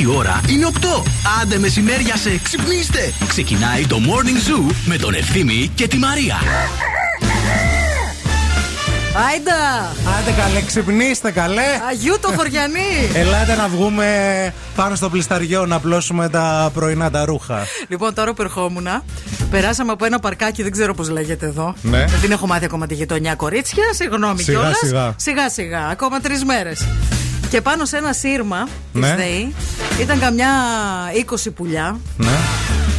Η ώρα είναι 8. Άντε μεσημέρια σε ξυπνήστε. Ξεκινάει το Morning Zoo με τον Ευθύμη και τη Μαρία. Άιντα! Άντε καλέ, ξυπνήστε καλέ. Αγίου το χωριανή! Ελάτε να βγούμε πάνω στο πλισταριό να απλώσουμε τα πρωινά τα ρούχα. Λοιπόν, τώρα που ερχόμουν, περάσαμε από ένα παρκάκι, δεν ξέρω πώς λέγεται εδώ. Ναι. Δεν έχω μάθει ακόμα τη γειτονιά κορίτσια. Συγγνώμη Σιγά, κιόλας. σιγά. σιγά σιγά. Ακόμα τρεις μέρες. Και πάνω σε ένα σύρμα της Ναι. ΔΕΗ ήταν καμιά 20 πουλιά. Ναι.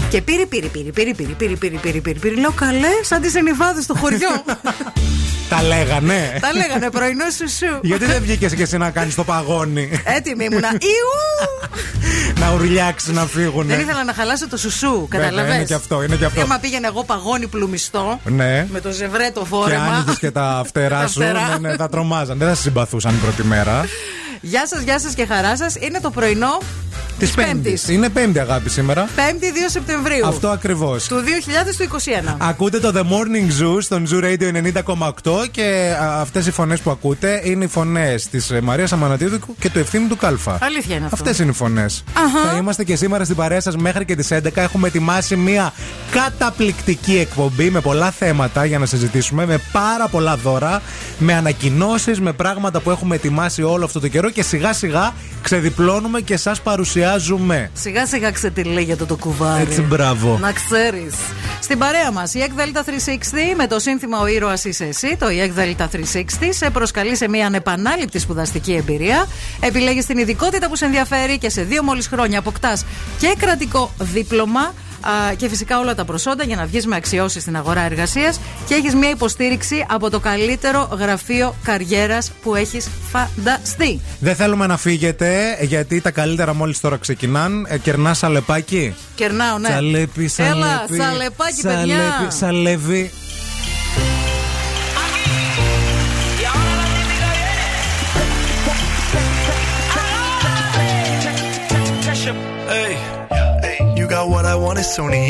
Και πήρε, πήρε, πήρε, πήρε, πήρε, πήρε, πήρε, πήρε, πήρε, πήρε. Λέω καλέ, σαν τις ενυφάδε στο χωριό. Τα λέγανε. Τα λέγανε πρωινό σουσού. Γιατί δεν βγήκες και εσύ να κάνεις το παγόνι; Έτοιμη ήμουνα. Ιού! να ουρλιάξει να φύγουν. Δεν ήθελα να χαλάσω το σουσού, Βέβαια, καταλαβες. είναι και αυτό, είναι και αυτό. Έμα πήγαινε εγώ παγόνι πλουμιστό. Ναι. Με το ζευρέ το Και φόρεμα. άνοιγες και τα φτερά Τα σου. φτερά. Ναι, ναι, θα τρομάζαν. Δεν θα σε συμπαθούσαν η πρώτη μέρα. Γεια σας, γεια σας και χαρά σας. Είναι το πρωινό Της της Πέμπτης. Πέμπτης. Είναι Πέμπτη, αγάπη σήμερα. 5η 2 Σεπτεμβρίου. Αυτό ακριβώς. Του 2021. Ακούτε το The Morning Zoo στον Zoo Radio 90,8 και αυτές οι φωνές που ακούτε είναι οι φωνές της Μαρίας Αμανατίδου και του Ευθύμου του Κάλφα. Αλήθεια είναι αυτό. Αυτές είναι οι φωνές. Αχα. Θα είμαστε και σήμερα στην παρέα σας μέχρι και τις 11. Έχουμε ετοιμάσει μια καταπληκτική εκπομπή με πολλά θέματα για να συζητήσουμε, με πάρα πολλά δώρα, με ανακοινώσεις, με πράγματα που έχουμε ετοιμάσει όλο αυτό το καιρό και σιγά σιγά ξεδιπλώνουμε και σας παρουσιάζουμε. Σιγά σιγά ξετυλίγεται το κουβάρι. Έτσι, μπράβο. Να ξέρεις. Στην παρέα μας, η EEC Delta 360 με το σύνθημα Ο ήρωας είσαι εσύ, το EEC Delta 360, σε προσκαλεί σε μια ανεπανάληπτη σπουδαστική εμπειρία. Επιλέγεις την ειδικότητα που σε ενδιαφέρει και σε δύο μόλις χρόνια αποκτάς και κρατικό δίπλωμα. Α, Και φυσικά όλα τα προσόντα για να βγεις με αξιώσεις στην αγορά εργασίας και έχεις μια υποστήριξη από το καλύτερο γραφείο καριέρας που έχεις φανταστεί. Δεν θέλουμε να φύγετε γιατί τα καλύτερα μόλις τώρα ξεκινάν. Ε, κερνά σαλεπάκι. Κερνάω, ναι. Σαλέπι, σαλέπι. Έλα, σαλεπάκι, παιδιά. Σαλέπι, σαλεύει. what I want is Sony.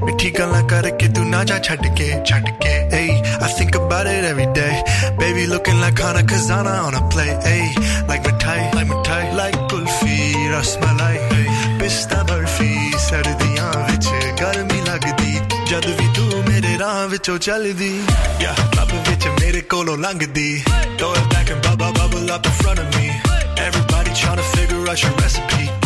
Mithi gala karke tu na ja chhatke, chhatke. Hey, I think about it every day. Baby looking like Hana Kazana on a play. Hey, like Mithai, like Mithai, like Kulfi, Rasmalai. Hey, Pista Barfi, Sardiyan vich, Garmi lagdi. Jad vi tu mere raah vicho chaldi. Yeah, Club vich mere kolo langdi. Throw it back and bubble bubble up in front of me. Everybody trying to figure out your recipe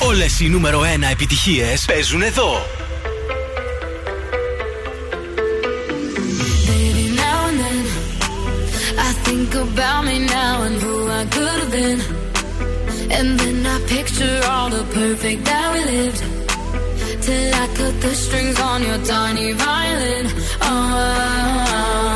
Όλε οι νούμερο 1 επιτυχίε παίζουν εδώ. think about me now and who I could have been. And then I picture all the perfect that we lived. Till I cut the strings on your tiny violin. Oh,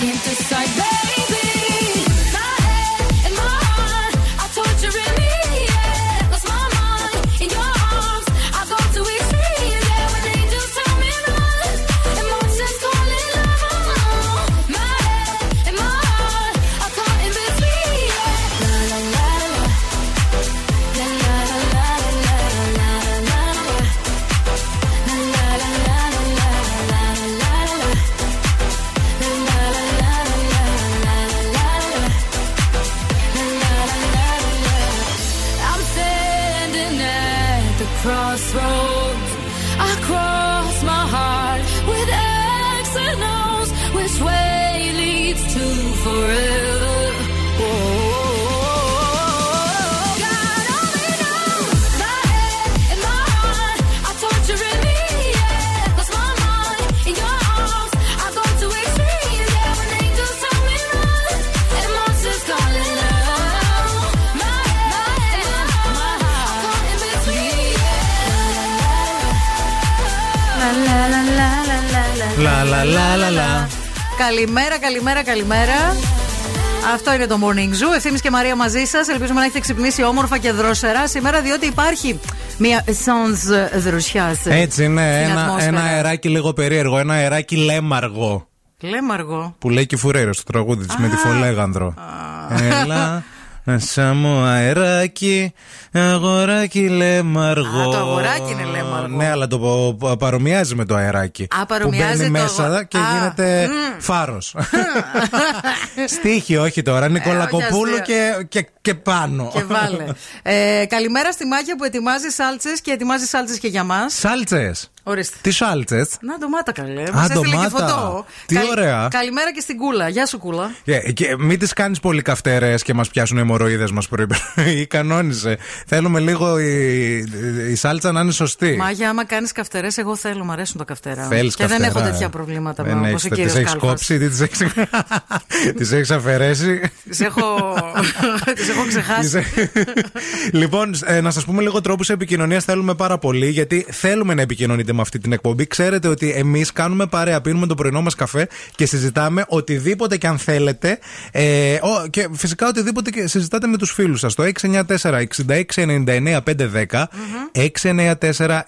sientes Καλημέρα, καλημέρα, καλημέρα. Αυτό είναι το Morning Zoo. Ευθύνη και Μαρία μαζί σας. Ελπίζουμε να έχετε ξυπνήσει όμορφα και δροσερά σήμερα, διότι υπάρχει μια essence δροσιάς. Έτσι είναι ένα, ένα αεράκι λίγο περίεργο. Ένα αεράκι λέμαργο. Λέμαργο. Που λέει και η Φουρέιρο στο τραγούδι της με τη Φολέγανδρο. Έλα. Σαν μου αεράκι, αγοράκι λέμαργο. Α, το αγοράκι είναι λέμαργο. Ναι, αλλά το πο- πο- παρομοιάζει με το αεράκι. Α, παρομοιάζει Που μπαίνει το μέσα αγο- και Α, γίνεται μμ. φάρος. Στίχη, όχι τώρα. Νικολακοπούλου όχι και, και, και πάνω. Και βάλε. Ε, καλημέρα στη Μάκια που ετοιμάζει σάλτσες και ετοιμάζει σάλτσες και για μας. Σάλτσες. Ορίστε. Τι σάλτσες. Να ντομάτα καλέ. Μας Α, έστειλε και ντομάτα. φωτό. Τι ωραία. Καλημέρα και στην Κούλα. Γεια σου, Κούλα. Και, και μην τις κάνεις πολύ καυτερέ και μας πιάσουν οι αιμορροίδε μας πρωί. ή κανόνισε. Θέλουμε λίγο η, η σάλτσα να είναι σωστή. Μάγια, άμα κάνεις καυτερέ, εγώ θέλω, μου αρέσουν τα καυτερά. Θέλεις και δεν καυτερά, έχω ε. τέτοια προβλήματα Δεν με όπως έχεις, ο τις κύριος έχεις Κάλφας. κόψει, τι τις έχεις, τις έχεις αφαιρέσει; Τις έχω, τις έχω ξεχάσει. λοιπόν, ε, να σας πούμε λίγο τρόπους επικοινωνίας θέλουμε πάρα πολύ, γιατί θέλουμε να επικοινωνείτε με αυτή την εκπομπή. Ξέρετε ότι εμείς κάνουμε παρέα, πίνουμε το πρωινό μας καφέ και συζητάμε οτιδήποτε και αν θέλετε. Ε, ο, και φυσικά οτιδήποτε και συζητάτε με τους φίλους σας. Το 694 6699 510. 694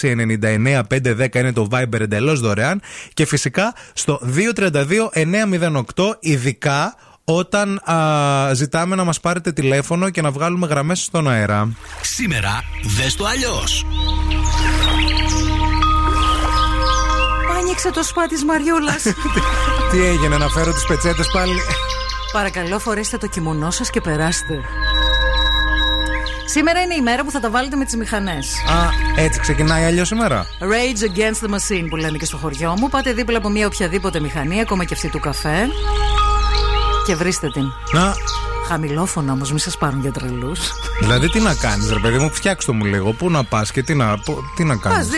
6699 510 είναι το Viber εντελώς δωρεάν. Και φυσικά στο 232 908, ειδικά όταν α, ζητάμε να μας πάρετε τηλέφωνο και να βγάλουμε γραμμές στον αέρα. Σήμερα δες το αλλιώς. Άνοιξε το σπά της Μαριούλας. Τι έγινε, να φέρω τις πετσέτες πάλι; Παρακαλώ, φορέστε το κιμονό σας και περάστε. Σήμερα είναι η μέρα που θα τα βάλετε με τις μηχανές. Α, έτσι ξεκινάει αλλιώς σήμερα. Rage Against the Machine που λένε και στο χωριό μου. Πάτε δίπλα από μια οποιαδήποτε μηχανή, ακόμα και αυτή του καφέ. Και βρίστε την. Να, Χαμηλόφωνα όμως, μην σας πάρουν για τρελούς. δηλαδή τι να κάνεις ρε παιδί μου, φτιάξτε το μου λίγο. Πού να πας και τι να, πού- τι να Πας κάνεις.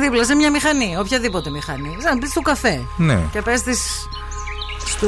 δίπλα σε μια μηχανή, οποιαδήποτε μηχανή. Σαν να πεις του καφέ. Ναι. Και πες της. Στο.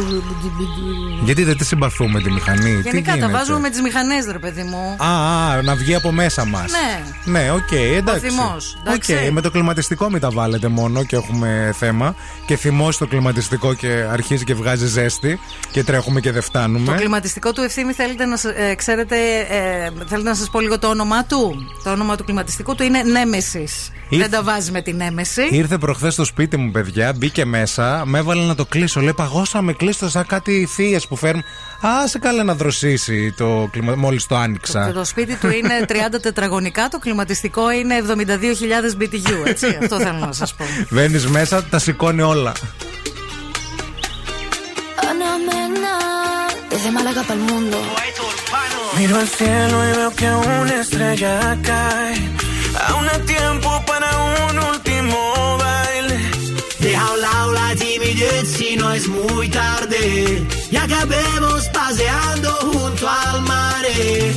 Γιατί δεν τη συμπαθούμε τη μηχανή; Γενικά Τι τα γίνεται; βάζουμε με τις μηχανές, ρε παιδί μου. Α, α, να βγει από μέσα μας. Ναι. Ναι, οκ, εντάξει. θυμός, Οκ, εντάξει. με το κλιματιστικό μην τα βάλετε μόνο και έχουμε θέμα. Και θυμός το κλιματιστικό και αρχίζει και βγάζει ζέστη και τρέχουμε και δεν Το φτάνουμε. κλιματιστικό του ευθύνη θέλετε να σα- ε, ξέρετε, ε, θέλετε να σας πω λίγο το όνομά του; Το όνομα του κλιματιστικού του είναι Nemesis. Ήρθε- Δεν τα βάζει με τη Νέμεση. Ήρθε προχθές στο σπίτι μου, παιδιά, μπήκε μέσα, με έβαλε να το κλείσω. Λέει, παγώσαμε, κλείστο σαν κάτι θείες που φέρνουν. Α, σε καλά να δροσίσει το κλιμα... μόλις το άνοιξα. Και το σπίτι του είναι 30 τετραγωνικά, το κλιματιστικό είναι 72.000 BTU. Έτσι, αυτό θέλω να σας πω. Βαίνεις μέσα, τα σηκώνει όλα. Ana Mena, desde Málaga para el mundo. Miro al cielo y veo que una estrella cae. Aún hay tiempo para un último si no es muy tarde. Y acabemos paseando junto al mar.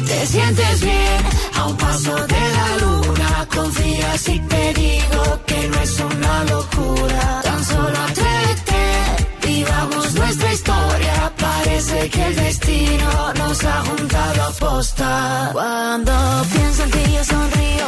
Te sientes bien a un paso de la luna. Confía si te digo que no es una locura. Tan solo atrévete, vivamos nuestra historia. Parece que el destino nos ha juntado a posta. Cuando pienso en ti yo sonrío,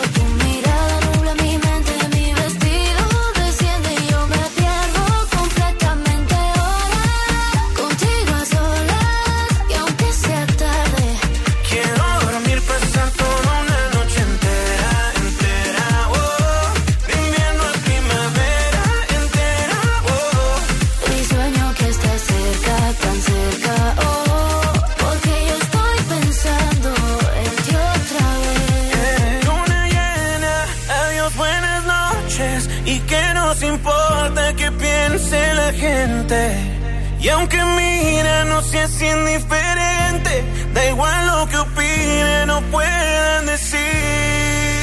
Y aunque mira, no seas indiferente. Da igual lo que opinen o puedan decir.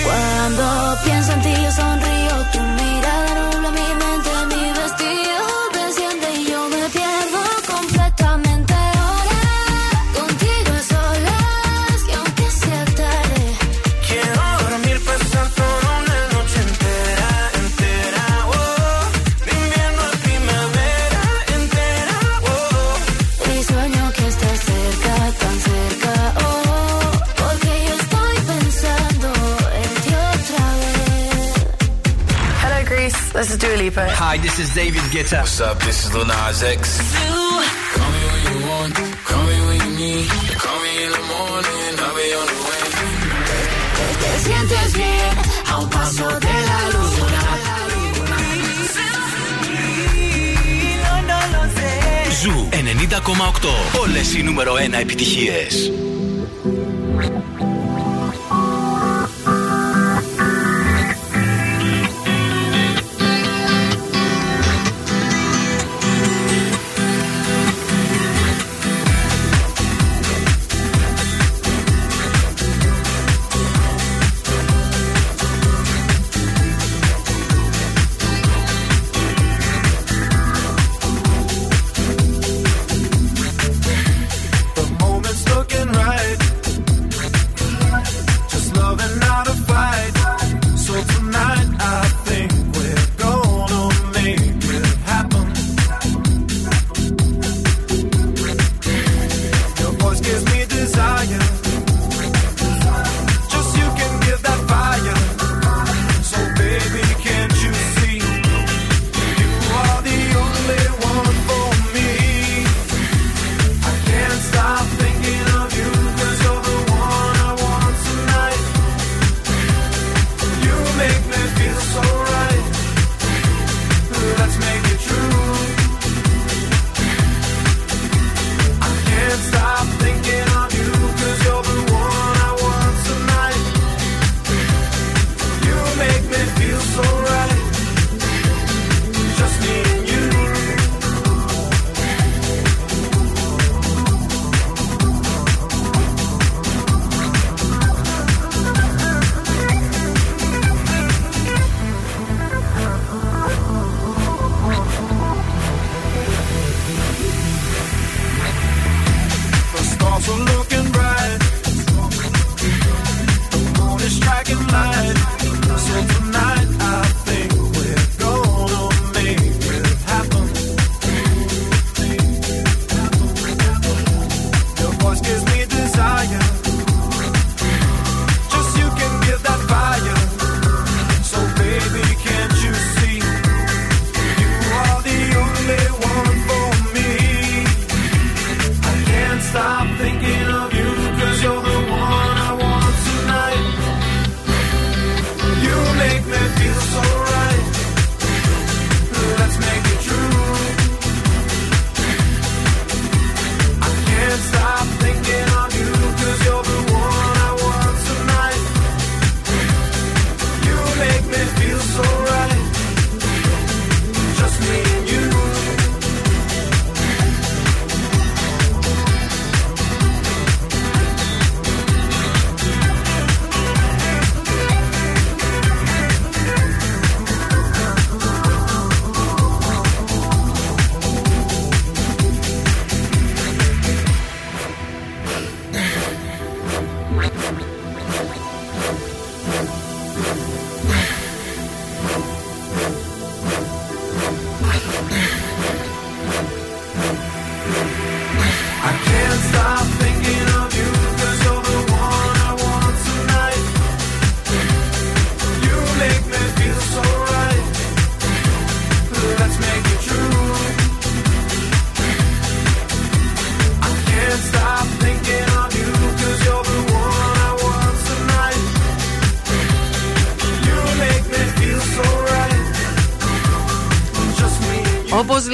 Cuando pienso en ti yo sonrío, tu mirada This is Dua Lipa. Hi, this is David Guetta. What's up? This is Lil Nas X. Call me when you want, call me when you need. Call me in the morning, I'll be on the way. Te sientes bien a un paso de la luna. Ζου 90,8. Όλες οι νούμερο 1 επιτυχίες.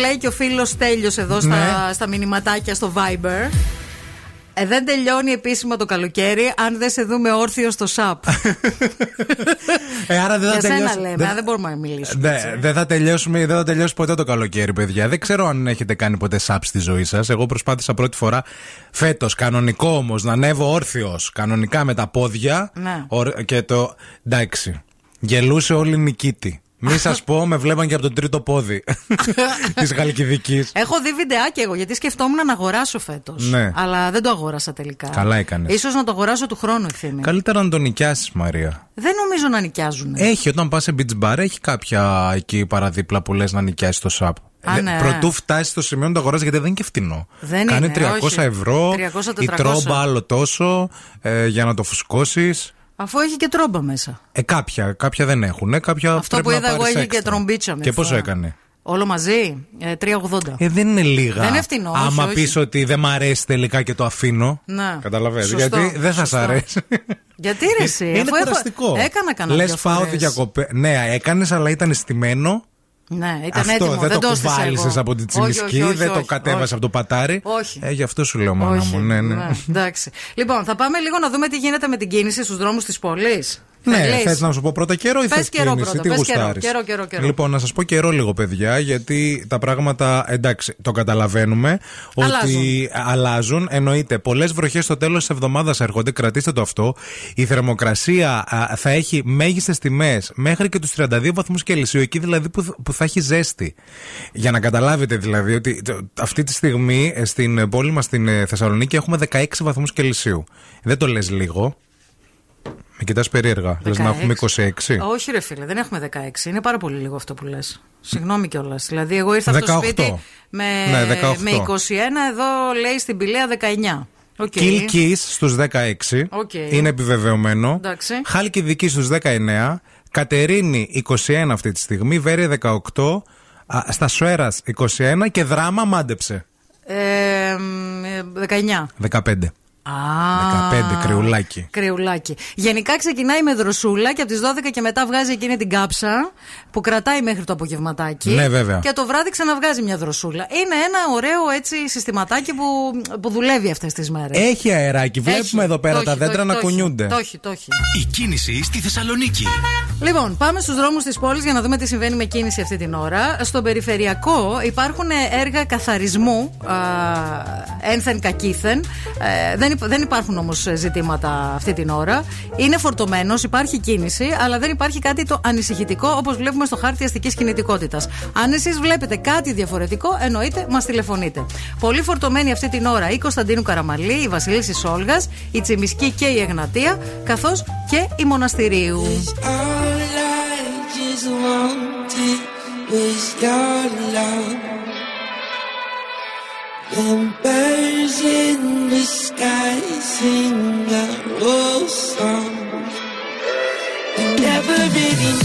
Λέει και ο φίλος Τέλειο εδώ στα, Ναι. στα μηνυματάκια στο Viber. Ε, δεν τελειώνει επίσημα το καλοκαίρι αν δεν σε δούμε όρθιο στο ΣΑΠ. Ε, άρα δεν θα Για σένα τελειώσει. λέμε, δεν- α, δεν μπορούμε να μιλήσουμε. Ναι, έτσι. δεν θα, τελειώσουμε, δεν θα τελειώσει ποτέ το καλοκαίρι, παιδιά. Δεν ξέρω αν έχετε κάνει ποτέ σαπ στη ζωή σας. Εγώ προσπάθησα πρώτη φορά φέτος, κανονικό όμως, να ανέβω όρθιος. Κανονικά με τα πόδια. Ναι. Ορ- Και το. Εντάξει. Γελούσε όλη η νικήτη. Μη σας πω, με βλέπαν και από το τρίτο πόδι της Γαλκιδική. Έχω δει βιντεάκι εγώ γιατί σκεφτόμουν να αγοράσω φέτος. Ναι. Αλλά δεν το αγόρασα τελικά. Καλά έκανες. σω να το αγοράσω του χρόνου ευθύνη. Καλύτερα να τον νοικιάσεις, Μαρία. Δεν νομίζω να νοικιάζουν. Έχει, όταν πας σε beach bar, έχει κάποια εκεί παραδίπλα που λες να νοικιάσεις το σαπ. Α, Ε, ναι. Προτού φτάσεις στο σημείο να το αγοράσει, γιατί δεν είναι και φτηνό. Δεν Κάνει είναι, 300 όχι. ευρώ, 300-400. η τρόμπα άλλο τόσο ε, για να το φουσκώσεις. Αφού έχει και τρόμπα μέσα. Ε, κάποια, κάποια δεν έχουν. Κάποια Αυτό πρέπει που να είδα εγώ πάρεις έχει και έξτρα. τρομπίτσα μέσα. Και πόσο έκανε; Όλο μαζί, ε, 3,80. Ε, δεν είναι λίγα. Δεν είναι φτηνό, όχι, Άμα όχι. πεις ότι δεν μ' αρέσει τελικά και το αφήνω. Ναι. Καταλαβαίνετε. Σωστό, Γιατί δεν θα σ' σωστό. αρέσει. Γιατί ρε εσύ, είναι αφού έχω- κουραστικό. Έκανα κανένα Λες δυο πάω φορές. διακοπέ. Ναι, έκανες, αλλά ήταν στημένο. Ναι, ήταν αυτό έτοιμο. δεν, το έστησα κουβάλισες εγώ. από την Όχι, όχι, τσιμισκή, όχι, δεν το όχι, κατέβασε όχι. από το πατάρι. Όχι. Ε, γι' αυτό σου λέω, μάνα Όχι, μου. Ναι, ναι. εντάξει. Λοιπόν, θα πάμε λίγο να δούμε τι γίνεται με την κίνηση στους δρόμους της πόλης. Ναι, θες να σου πω πρώτα καιρό ή Πες θες καιρό κίνηση, πρώτα, τι πες καιρό, γουστάρεις; καιρό, καιρό, καιρό. Λοιπόν, να σας πω καιρό λίγο, παιδιά, γιατί τα πράγματα εντάξει, το καταλαβαίνουμε ότι αλλάζουν. Εννοείται, πολλές βροχές στο τέλος της εβδομάδας έρχονται, κρατήστε το αυτό. Η θερμοκρασία α, θα έχει μέγιστες τιμές μέχρι και τους 32 βαθμούς Κελσίου, εκεί δηλαδή που, που θα έχει ζέστη. Για να καταλάβετε δηλαδή ότι το- αυτή τη στιγμή ε, στην πόλη μας στην ε, Θεσσαλονίκη έχουμε 16 βαθμούς Κελσίου. Δεν το λες λίγο. Με κοιτάς περίεργα. Λε να έχουμε 26. Όχι, ρε φίλε, δεν έχουμε 16. Είναι πάρα πολύ λίγο αυτό που λες. Συγγνώμη κιόλας. Δηλαδή, εγώ ήρθα από το 18. σπίτι με, Ναι, 18. με 21, εδώ λέει στην Πυλαία 19. Οκ. Κιλκίς στους 16. Οκ. Είναι επιβεβαιωμένο. Εντάξει. Χαλκιδική στους 19. Κατερίνη 21 αυτή τη στιγμή. Βέρεια 18. α, Στα Σουέρας 21 και δράμα μάντεψε. Ε, μ, ε, 19. 15. Α, 15, κρυουλάκι. Κρυουλάκι. Γενικά ξεκινάει με δροσούλα και από τις 12 και μετά βγάζει εκείνη την κάψα που κρατάει μέχρι το απογευματάκι. Ναι, βέβαια. Και το βράδυ ξαναβγάζει μια δροσούλα. Είναι ένα ωραίο έτσι συστηματάκι που, που δουλεύει αυτές τις μέρες. Έχει αεράκι. Βλέπουμε εδώ πέρα τα δέντρα να κουνιούνται. Το έχει, το έχει. Η κίνηση στη Θεσσαλονίκη. Λοιπόν, πάμε στους δρόμους της πόλης για να δούμε τι συμβαίνει με κίνηση αυτή την ώρα. Στον περιφερειακό υπάρχουν έργα καθαρισμού α, ένθεν κακήθεν. Ε, δεν, υπ- δεν υπάρχουν όμως ζητήματα αυτή την ώρα. Είναι φορτωμένος, υπάρχει κίνηση, αλλά δεν υπάρχει κάτι το ανησυχητικό όπως βλέπουμε στο χάρτη αστικής κινητικότητας. Αν εσείς βλέπετε κάτι διαφορετικό, εννοείται μας τηλεφωνείτε. Πολύ φορτωμένη αυτή την ώρα η Κωνσταντίνου Καραμαλή, η Βασιλίση Σόλγας, η Τσιμισκή και η Εγνατία, καθώς και η Μοναστηρίου. All just wanted was your love. And birds in the sky sing a old song. You never really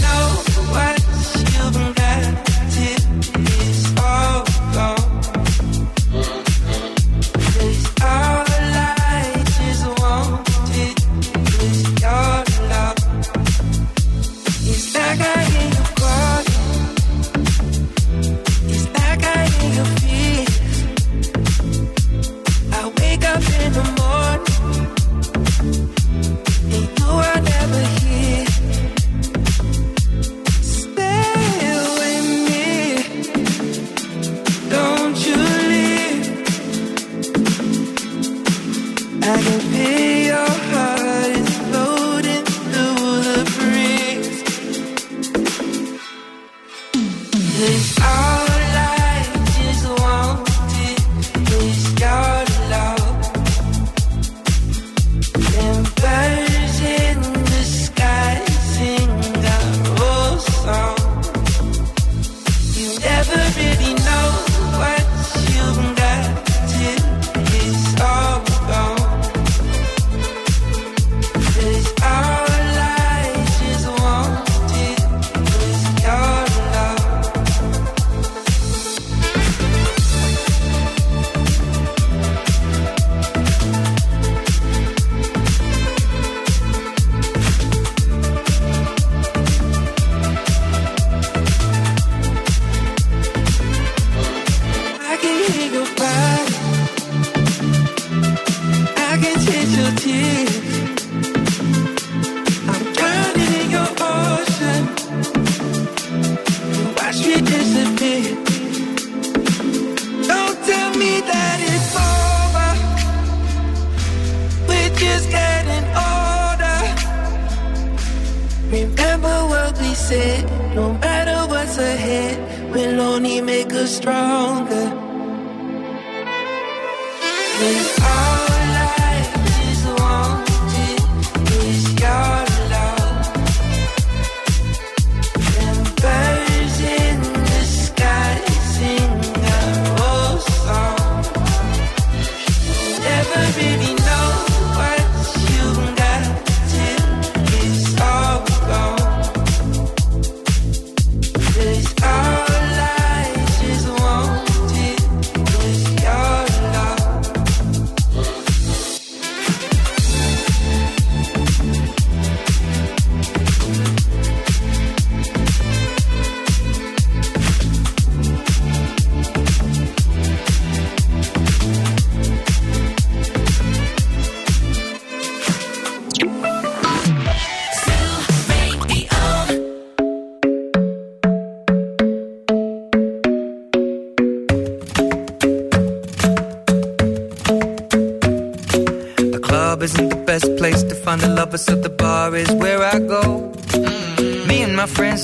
I get make us stronger.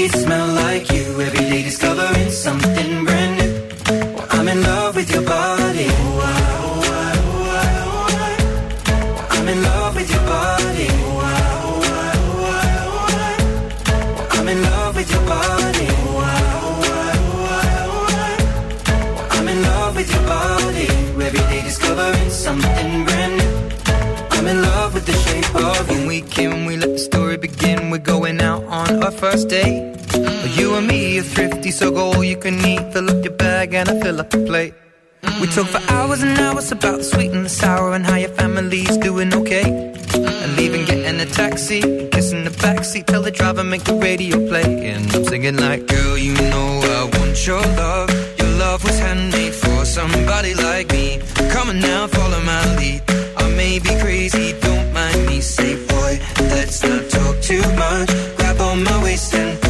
sheets smell like you. Every day discovering something brand new. Well, I'm in love with your body. Oh, I, oh, I, oh, I, oh, I. I'm in love with your body. I'm in love with your body. I'm in love with your body. Every day discovering something brand new. I'm in love with the shape of you. When we came, we let the story begin. We're going out on our first date. You and me are thrifty, so go all you can eat. Fill up your bag and I fill up the plate. We talk for hours and hours about the sweet and the sour and how your family's doing okay. And even getting a taxi, kissing the backseat, tell the driver make the radio play, and I'm singing like, girl, you know I want your love. Your love was handmade for somebody like me. Come on now, follow my lead. I may be crazy, don't mind me. Say, boy, let's not talk too much. Grab on my waist and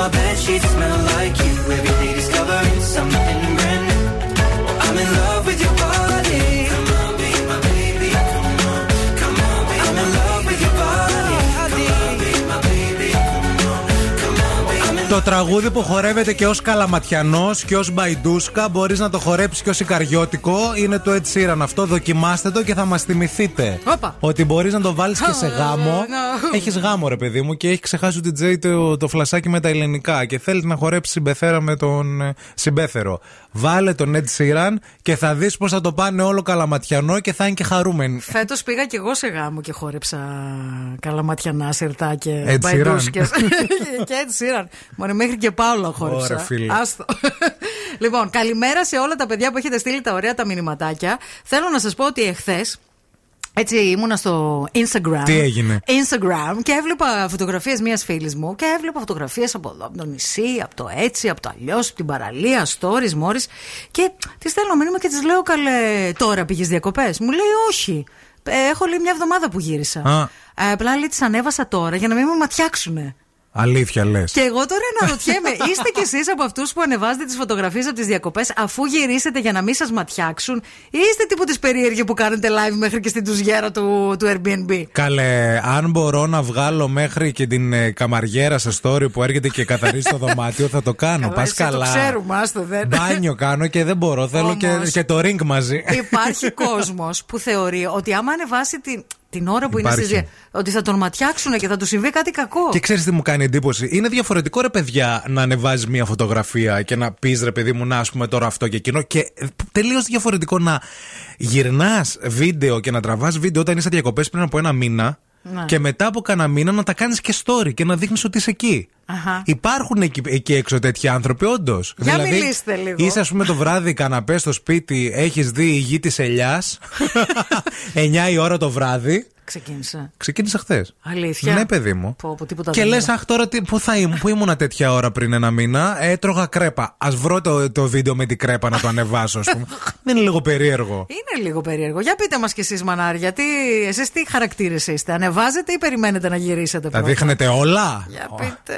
my bed sheets smell like you. Every day discovering something Το τραγούδι που χορεύεται και ως Καλαματιανός και ως Μπαϊντούσκα, μπορείς να το χορέψεις και ως Ικαριώτικο. Είναι το Ed Sheeran αυτό. Δοκιμάστε το και θα μας θυμηθείτε. Όπα. Ότι μπορείς να το βάλεις και σε γάμο. No. Έχεις γάμο, ρε παιδί μου, και έχεις ξεχάσει ο DJ το, το φλασάκι με τα ελληνικά και θέλεις να χορέψεις συμπεθέρα με τον ε, συμπέθερο. Βάλε τον Ed Sheeran και θα δεις πώς θα το πάνε όλο καλαματιανό και θα είναι και χαρούμενοι. Φέτος πήγα κι εγώ σε γάμο και χόρεψα καλαματιανά σιρτά και Ed Sheeran. μπαϊντούσκες. και έτσι σύραν. Μόνο μέχρι και Πάολο χόρεψα. Ωραία, φίλε. Άστο. λοιπόν, καλημέρα σε όλα τα παιδιά που έχετε στείλει τα ωραία τα μηνυματάκια. Θέλω να σας πω ότι εχθές. Έτσι ήμουνα στο Instagram. Τι έγινε; Instagram και έβλεπα φωτογραφίες μιας φίλης μου και έβλεπα φωτογραφίες από εδώ, από το νησί, από το έτσι, από το αλλιώς, από την παραλία, stories, μόρις. Και της στέλνω μήνυμα και της λέω, Καλέ, τώρα πήγες διακοπές; Μου λέει, Όχι. Ε, Έχω λέει μια εβδομάδα που γύρισα. Α. Ε, απλά λέει, τις ανέβασα τώρα για να μην με ματιάξουνε. Αλήθεια λες. Και εγώ τώρα αναρωτιέμαι, είστε κι εσείς από αυτούς που ανεβάζετε τις φωτογραφίες από τις διακοπές αφού γυρίσετε για να μην σας ματιάξουν, ή είστε τύπου της περίεργη που κάνετε live μέχρι και στην τουζιέρα του, του Airbnb; Καλέ, αν μπορώ να βγάλω μέχρι και την ε, καμαριέρα σε story που έρχεται και καθαρίζει το δωμάτιο, θα το κάνω. Πας εσύ καλά. Το ξέρουμε, άστο δεν. Μπάνιο κάνω και δεν μπορώ. Θέλω και, Όμως. και το ring μαζί. Υπάρχει κόσμος που θεωρεί ότι άμα ανεβάσει την, την ώρα που Υπάρχει. είναι στη δια- ότι θα τον ματιάξουν και θα του συμβεί κάτι κακό. Και ξέρεις τι μου κάνει εντύπωση; Είναι διαφορετικό ρε παιδιά να ανεβάζεις μια φωτογραφία και να πεις ρε παιδί μου να ας πούμε τώρα αυτό και εκείνο. Και τελείως διαφορετικό να γυρνάς βίντεο και να τραβάς βίντεο όταν είσαι διακοπές πριν από ένα μήνα. Ναι. Και μετά από κανένα μήνα να τα κάνεις και story και να δείχνεις ότι είσαι εκεί. Αχα. Υπάρχουν εκεί, εκεί έξω τέτοιοι άνθρωποι, όντως. Για μιλήστε λίγο. Είσαι, ας πούμε, το βράδυ καναπέ στο σπίτι, έχεις δει η γη της ελιάς. 9 η ώρα το βράδυ. Ξεκίνησε. Ξεκίνησα χθες. Αλήθεια; Ναι, παιδί μου. Πω, πω, τίποτα Και δεν λες, είδα. αχ, τώρα τι, πού θα ήμουν, πού ήμουνα τέτοια ώρα πριν ένα μήνα. Έτρωγα κρέπα. Α βρω το, το βίντεο με την κρέπα να το ανεβάσω, ας πούμε. Δεν είναι λίγο περίεργο. Είναι λίγο περίεργο. Για πείτε μας κι εσείς, μανάρια, τι, εσείς τι χαρακτήρες είστε. Ανεβάζετε ή περιμένετε να γυρίσετε Τα πρώτα; δείχνετε όλα; Για πείτε.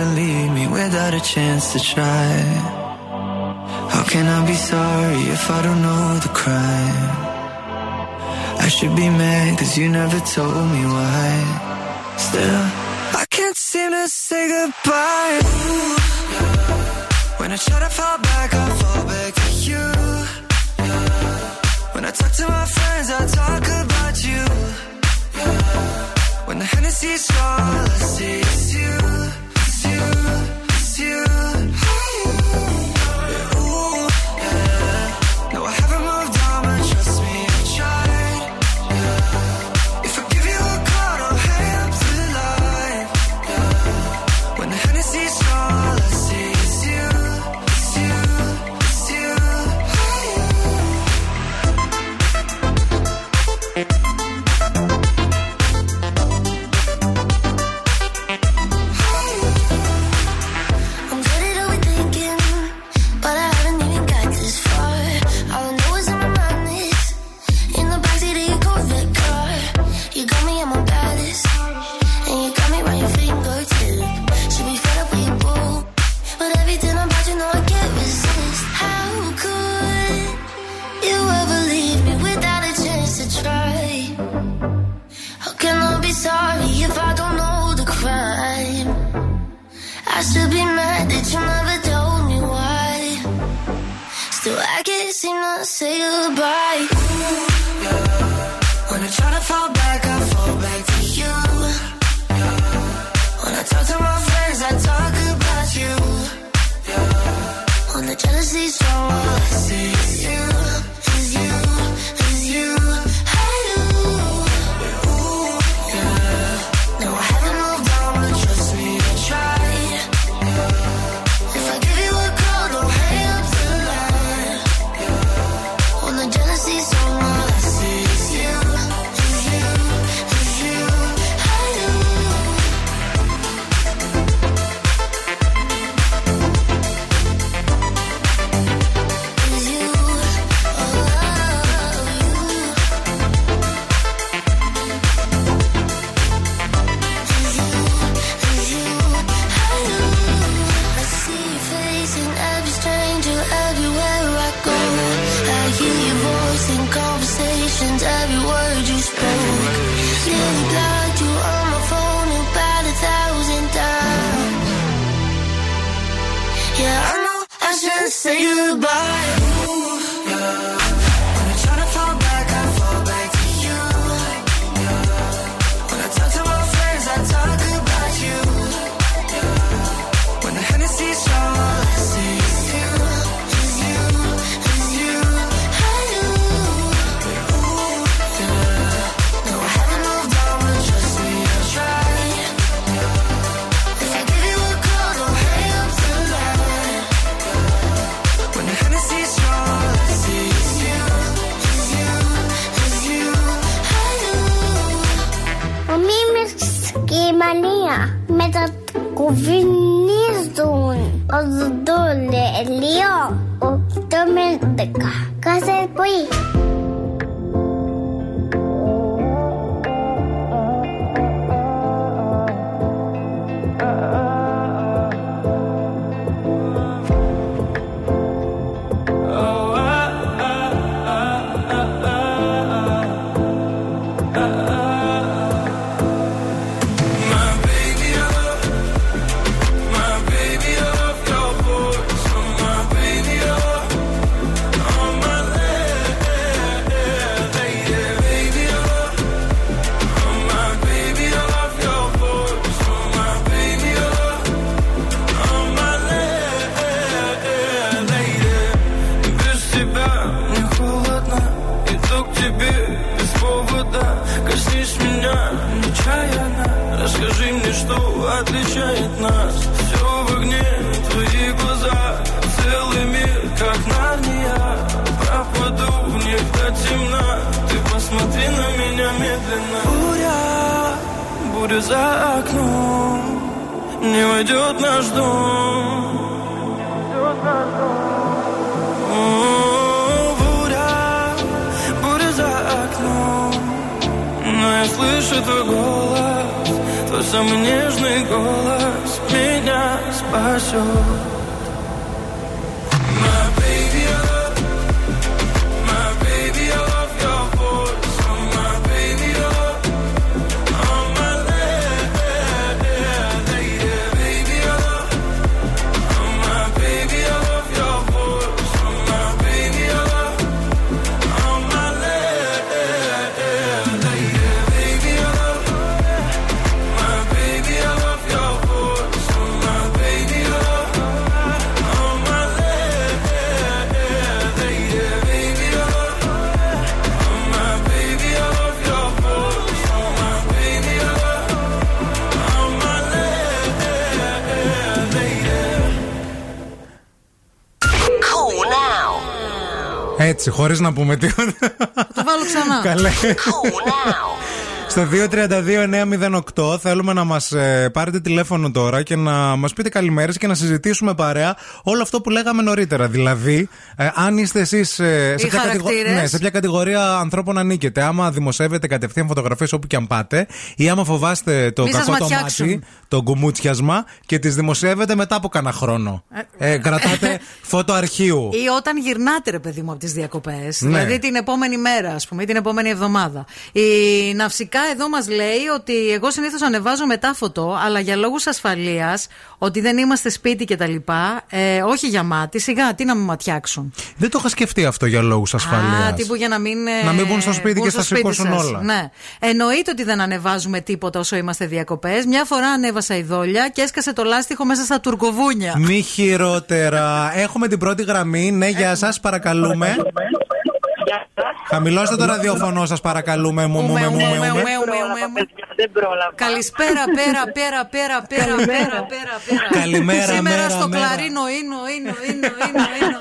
Could you ever leave me without a chance to try? How can I be sorry if I don't know the crime? I should be mad cause you never told me why. Still, I can't seem to say goodbye. Ooh, When I try to fall back, I fall back to you. When I talk to my friends, I talk about you. When the Hennessy's all I see you, you. sorry if I don't know the crime. I should be mad that you never told me why. Still, I can't seem to say goodbye. Ooh, yeah. When I try to fall back, I fall back to you. Yeah. When I talk to my friends, I talk about you. Yeah. When the jealousy's strong, I see you. say goodbye. Έτσι, χωρίς να πούμε τίποτα. Το βάλω ξανά. Καλέ. Στο 232-908 θέλουμε να μας πάρετε τηλέφωνο τώρα και να μας πείτε καλημέρες και να συζητήσουμε παρέα όλο αυτό που λέγαμε νωρίτερα. Δηλαδή, ε, αν είστε εσείς σε, Οι ποια κατηγο- χαρακτήρες. ναι, σε ποια κατηγορία ανθρώπων ανήκετε. Άμα δημοσιεύετε κατευθείαν φωτογραφίες όπου και αν πάτε, ή άμα φοβάστε το Μη σας κακό το ματιάξουν. μάτι, το γκουμούτσιασμα και τις δημοσιεύετε μετά από κανένα χρόνο. Ε, κρατάτε φώτο αρχείου. Ή όταν γυρνάτε, ρε παιδί μου, από τις διακοπές. Ναι. Δηλαδή την επόμενη μέρα, ας πούμε, ή την επόμενη εβδομάδα. Η Ναυσικά εδώ μας λέει ότι εγώ συνήθως ανεβάζω μετά φωτό, αλλά για λόγους ασφαλείας, ότι δεν είμαστε σπίτι κτλ. Ε, όχι για μάτι, σιγά, τι να με ματιάξουν. Δεν το είχα σκεφτεί αυτό για λόγους ασφαλείας. Α, τύπου για να μην. ε, Να μην μπουν στο σπίτι μπουν και στο στα σηκώσουν σας. όλα. Ναι. Εννοείται ότι δεν ανεβάζουμε τίποτα όσο είμαστε διακοπές. Μια φορά ανέβασα η δόλια και έσκασε το λάστιχο μέσα στα τουρκοβούνια. Μη χειρότερα. Έχουμε την πρώτη γραμμή. Ναι, γεια σας, παρακαλούμε. Χαμηλώστε το ραδιοφωνό σας, παρακαλούμε. Μου, μου, με, μου, με, μου, με. Δεν πρόλαβα. Καλησπέρα, πέρα, πέρα, πέρα, πέρα, πέρα, πέρα, πέρα. Καλημέρα, Σήμερα μέρα, στο μέρα. κλαρίνο είναι, είναι, είναι, είναι, είναι.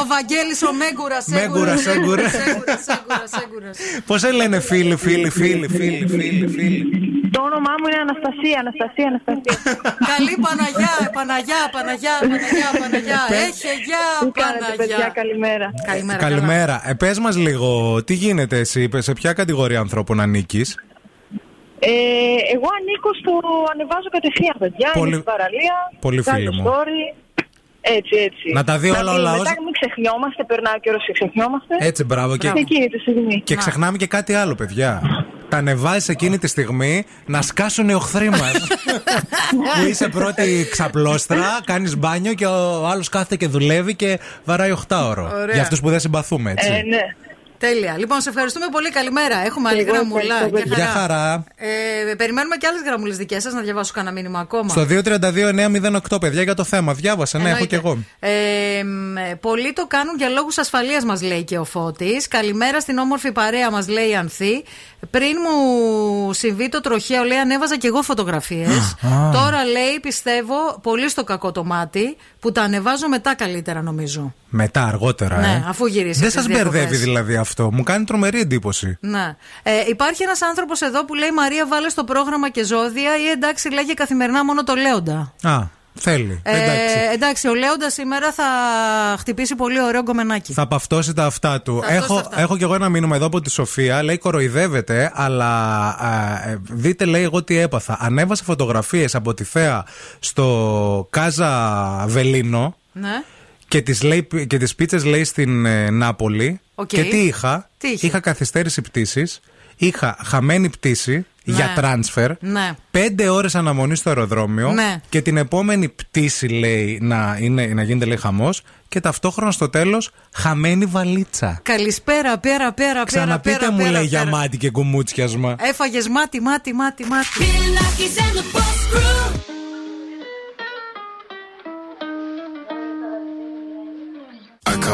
Ο Βαγγέλης ο Μέγκουρας, Μέγκουρας, σέγκουρα. Σέγκουρα, σέγκουρα, σέγκουρα. Πώς σε λένε φίλοι, φίλοι, φίλοι, φίλοι, φίλοι, φίλοι. Το όνομά μου είναι Αναστασία, Αναστασία, Αναστασία. Καλή Παναγιά, Παναγιά, Παναγιά, Παναγιά, Παναγιά. Έχε γεια, Τι κάνετε, παιδιά, Παναγιά. καλημέρα. Καλημέρα. Καλημέρα. Ε, πες μας λίγο, τι γίνεται εσύ, σε ποια κατηγορία ανθρώπων ανήκεις; Ε, εγώ ανήκω στο ανεβάζω κατευθείαν, παιδιά. Πολύ- Είναι στην παραλία. πολύ κάνω φίλη μου. story. Έτσι, έτσι. Να τα δει όλα ο μην- λαός. Μετά μην ξεχνιόμαστε, περνάει ο καιρός και ξεχνιόμαστε. Έτσι, μπράβο. Και, Σε εκείνη τη στιγμή. και ξεχνάμε και κάτι άλλο, παιδιά. Τα ανεβάζεις εκείνη τη στιγμή να σκάσουν οι οχθροί μας. που είσαι πρώτη ξαπλώστρα, κάνεις μπάνιο και ο άλλος κάθεται και δουλεύει και βαράει 8 ώρο. Ωραία. Για αυτούς που δεν συμπαθούμε, έτσι. Ε, ναι. Τέλεια. Λοιπόν, σε ευχαριστούμε πολύ. Καλημέρα. Έχουμε άλλη Εγώ γραμμούλα. ευχαριστώ, Γεια Γεια χαρά. Ε, περιμένουμε και άλλες γραμμούλες δικές σας να διαβάσω κανένα μήνυμα ακόμα. Στο 232-908, παιδιά, για το θέμα. Διάβασα, ναι, έχω Εννοείται. κι εγώ. Ε, μ, ε, πολλοί το κάνουν για λόγους ασφαλείας, μας λέει και ο Φώτης. Καλημέρα στην όμορφη παρέα, μας λέει η Ανθή. Πριν μου συμβεί το τροχαίο, λέει, ανέβαζα κι εγώ φωτογραφίες. Α. Τώρα λέει, πιστεύω, πολύ στο κακό το μάτι, που τα ανεβάζω μετά καλύτερα, νομίζω. Μετά, αργότερα. Ναι, ε. αφού γυρίσει Δεν στις σας μπερδεύει διακοπές. δηλαδή αυτό. Μου κάνει τρομερή εντύπωση. Ναι. Ε, υπάρχει ένας άνθρωπος εδώ που λέει Μαρία, βάλε στο πρόγραμμα και ζώδια ή εντάξει, λέγε καθημερινά μόνο το Λέοντα. Α, θέλει. Εντάξει. Ε, εντάξει, ο Λέοντας σήμερα θα χτυπήσει πολύ ωραίο γκομενάκι. Θα παυτώσει τα αυτά του. Θα Έχω, αυτά. έχω κι εγώ ένα μήνυμα εδώ από τη Σοφία. Λέει κοροϊδεύετε, αλλά α, ε, δείτε, λέει εγώ τι έπαθα. Ανέβασα φωτογραφίες από τη θέα στο Casal Velino Ναι. Και τις, λέει, και τις πίτσες λέει στην ε, Νάπολη. Οκ. Και τι είχα; Τι είχε; Είχα καθυστέρηση πτήσης Είχα χαμένη πτήση για transfer. Ναι. Πέντε ώρες αναμονή στο αεροδρόμιο. Ναι. Και την επόμενη πτήση λέει να, είναι, να γίνεται λέει χαμός. Και ταυτόχρονα στο τέλος χαμένη βαλίτσα. Καλησπέρα, πέρα, πέρα, πέρα. Ξαναπείτε πέρα, μου πέρα, λέει για πέρα. μάτι και κουμούτσιασμα. Έφαγες μάτι, μάτι, μάτι, μάτι.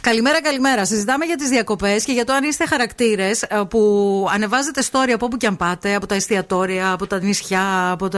Καλημέρα, καλημέρα. Συζητάμε για τις διακοπές και για το αν είστε χαρακτήρες που ανεβάζετε story από όπου και αν πάτε, από τα εστιατόρια, από τα νησιά, από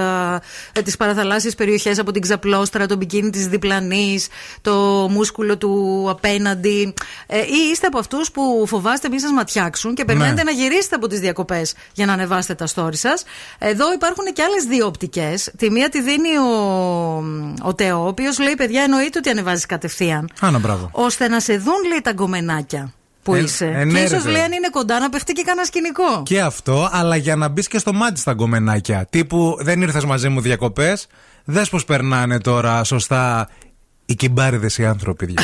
ε, τις παραθαλάσσιες περιοχές, από την ξαπλώστρα, το μπικίνι της διπλανής, το μούσκουλο του απέναντι. Ε, ή είστε από αυτούς που φοβάστε μη σας ματιάξουν και περιμένετε Ναι. να γυρίσετε από τις διακοπές για να ανεβάσετε τα story σας. Εδώ υπάρχουν και άλλες δύο οπτικές. Τη μία τη δίνει ο, ο Τεό, ο οποίος λέει: Παιδιά, εννοείται ότι ανεβάζεις κατευθείαν. Άνα, μπράβο. ώστε να σε δουν, λέει, τα γκομενάκια που Ε, είσαι. ε, ναι, και ρε, ίσως βέβαια. λέει αν είναι κοντά να παιχτεί και κανένα σκηνικό. Και αυτό, αλλά για να μπεις και στο μάτι στα γκομενάκια. Τύπου δεν ήρθες μαζί μου διακοπές. Δες πώς περνάνε τώρα σωστά οι κυμπάριδες οι άνθρωποι.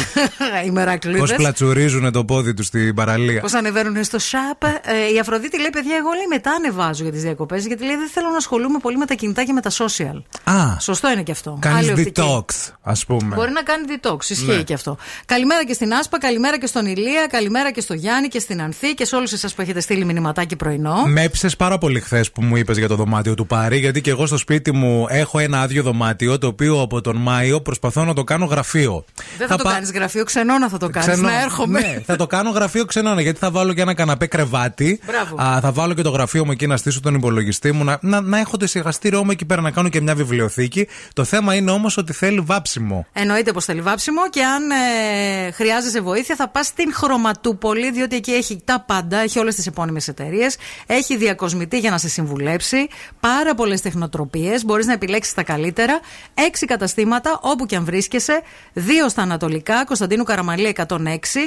Οι Πώς μερακλείδε. πλατσουρίζουν το πόδι τους στην παραλία. Πώς ανεβαίνουν στο σαπ. Ε, η Αφροδίτη λέει: Παιδιά, εγώ λέει μετά ανεβάζω για τις διακοπές. Γιατί λέει: Δεν θέλω να ασχολούμαι πολύ με τα κινητά και με τα social. Α, Σωστό είναι και αυτό. κάνεις Άλλη οπτική. detox, ας πούμε. Μπορεί να κάνει detox, ισχύει Ναι. και αυτό. Καλημέρα και στην Άσπα, καλημέρα και στον Ηλία, καλημέρα και στο Γιάννη και στην Ανθή και σε όλους εσάς που έχετε στείλει μηνυματάκι πρωινό. Με έψησε πάρα πολύ χθες που μου είπες για το δωμάτιο του Πάρη, γιατί και εγώ στο σπίτι μου έχω ένα άδειο δωμάτιο, το οποίο από τον Μάιο προσπαθώ να το κάνω γραφείο. Δεν θα, το πα- κάνεις γραφείο, ξενώνα θα το κάνεις. Ξενό- Να έρχομαι. Ναι, θα το κάνω γραφείο ξενώνα γιατί θα βάλω και ένα καναπέ κρεβάτι. Μπράβο. Α, θα βάλω και το γραφείο μου εκεί να στήσω τον υπολογιστή μου. Να, να, να έχω το εισηγαστήριό μου εκεί πέρα να κάνω και μια βιβλιοθήκη. Το θέμα είναι όμως ότι θέλει βάψιμο. Εννοείται πως θέλει βάψιμο και αν ε, χρειάζεσαι βοήθεια θα πας στην Χρωματούπολη, διότι εκεί έχει τα πάντα, έχει όλες τις επώνυμες εταιρείες, έχει διακοσμητή για να σε συμβουλέψει, πάρα πολλές τεχνοτροπίες, μπορείς να επιλέξεις τα καλύτερα. Έξι καταστήματα όπου και αν βρίσκεσαι, δύο στα Ανατολικά, Κωνσταντίνου Καραμαλή 106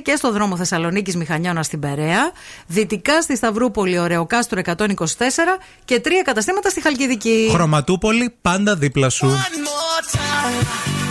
και στο δρόμο Θεσσαλονίκης Μηχανιώνα στην Περαία, δυτικά στη Σταυρούπολη Ωρεοκάστρο 124 και τρία καταστήματα στη Χαλκιδική. Χρωματούπολη πάντα δίπλα σου. One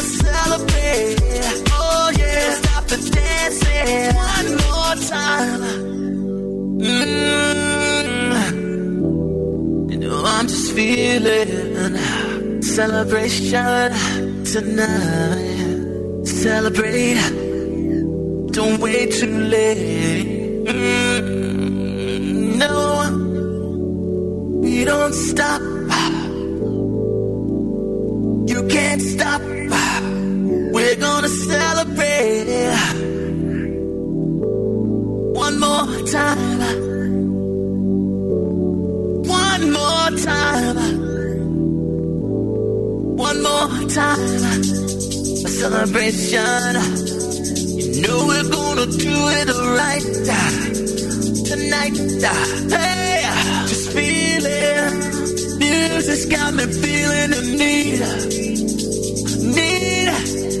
celebrate. Oh yeah, stop the dancing. One more time. Mm. You know I'm just feeling celebration tonight. Celebrate. Don't wait too late. Mm, no, we don't stop. You can't stop. We're gonna celebrate. It one more time. One more time. One more time. A celebration. You know we're gonna do it right tonight. Hey, just feel it. Music's got me feeling the need, need.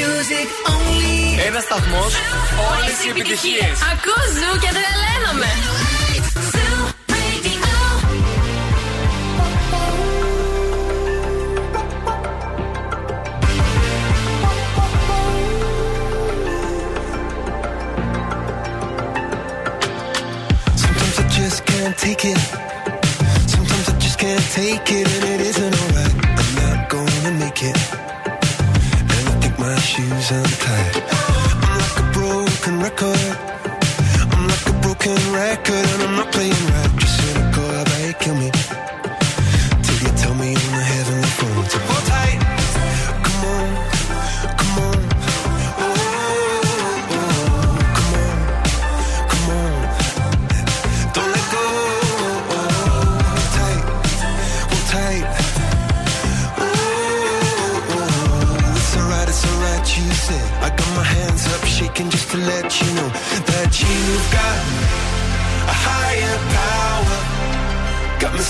Music only. Ένα σταθμό, όλε οι επιτυχίε. Ακούς ζου και τρελαίνομαι. Sometimes I just can't take it. Sometimes I just can't take it, and it isn't Record. I'm like a broken record, and I'm not playing right. Just cynical, about you kill me?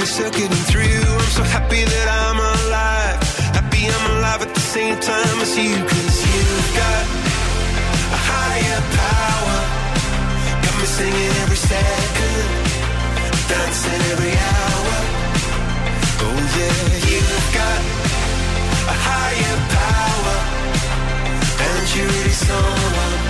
you're circuiting through. I'm so happy that I'm alive. Happy I'm alive at the same time as you, cause you've got a higher power. Got me singing every second, dancing every hour. Oh yeah, you've got a higher power, and you really someone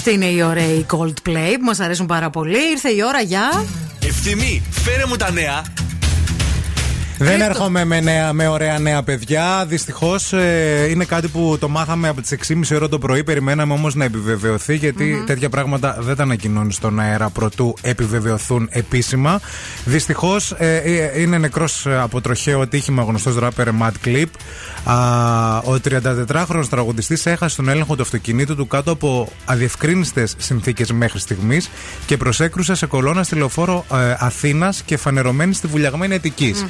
Αυτή είναι η ωραία Coldplay που μας αρέσουν πάρα πολύ. Ήρθε η ώρα για. Ευθυμή, φέρε μου τα νέα. Δεν έρχομαι με, νέα, με ωραία νέα παιδιά. Δυστυχώς είναι κάτι που το μάθαμε από τις 6.30 ώρα το πρωί. Περιμέναμε όμως να επιβεβαιωθεί γιατί τέτοια πράγματα δεν τα ανακοινώνεις στον αέρα προτού επιβεβαιωθούν επίσημα. Δυστυχώς είναι νεκρός από τροχαίο ατύχημα γνωστός ράπερ Matt Clip. Α, ο 34χρονο τραγουδιστής έχασε τον έλεγχο του αυτοκινήτου του κάτω από αδιευκρίνηστε συνθήκες μέχρι στιγμής και προσέκρουσε σε κολόνα στη λεωφόρο ε, Αθήνας και φανερωμένη στη βουλιαγμένη Αττικής.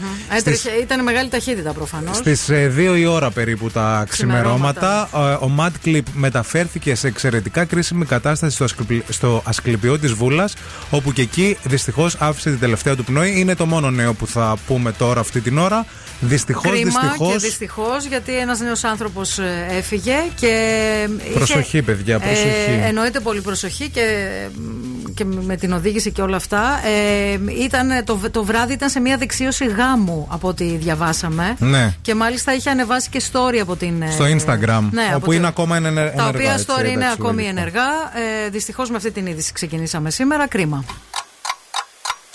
Έτρεχε, ήταν μεγάλη ταχύτητα προφανώς. Στις 2 η ώρα περίπου τα ξημερώματα, ε, ο Matt Clip μεταφέρθηκε σε εξαιρετικά κρίσιμη κατάσταση στο, ασκληπι- στο Ασκληπιό της Βούλας, όπου και εκεί δυστυχώς άφησε την τελευταία του πνοή. Είναι το μόνο νέο που θα πούμε τώρα αυτή την ώρα. Δυστυχώς, Κρίμα δυστυχώ. και δυστυχώς γιατί ένας νέος άνθρωπος έφυγε και. είχε- Προσοχή, παιδιά, προσοχή. Ε, εννοείται πολύ προσοχή και, και με την οδήγηση και όλα αυτά. Ε, ήταν, το, το βράδυ ήταν σε μια δεξίωση γάμου από ό,τι διαβάσαμε. Ναι. Και μάλιστα είχε ανεβάσει και story από την. Στο ε, Instagram, ναι, από όπου το- είναι ακόμα ενε- ενεργά. Τα οποία έτσι, story είναι εντάξει, ακόμη λογικό. ενεργά. Ε, Δυστυχώς με αυτή την είδηση ξεκινήσαμε σήμερα. Κρίμα.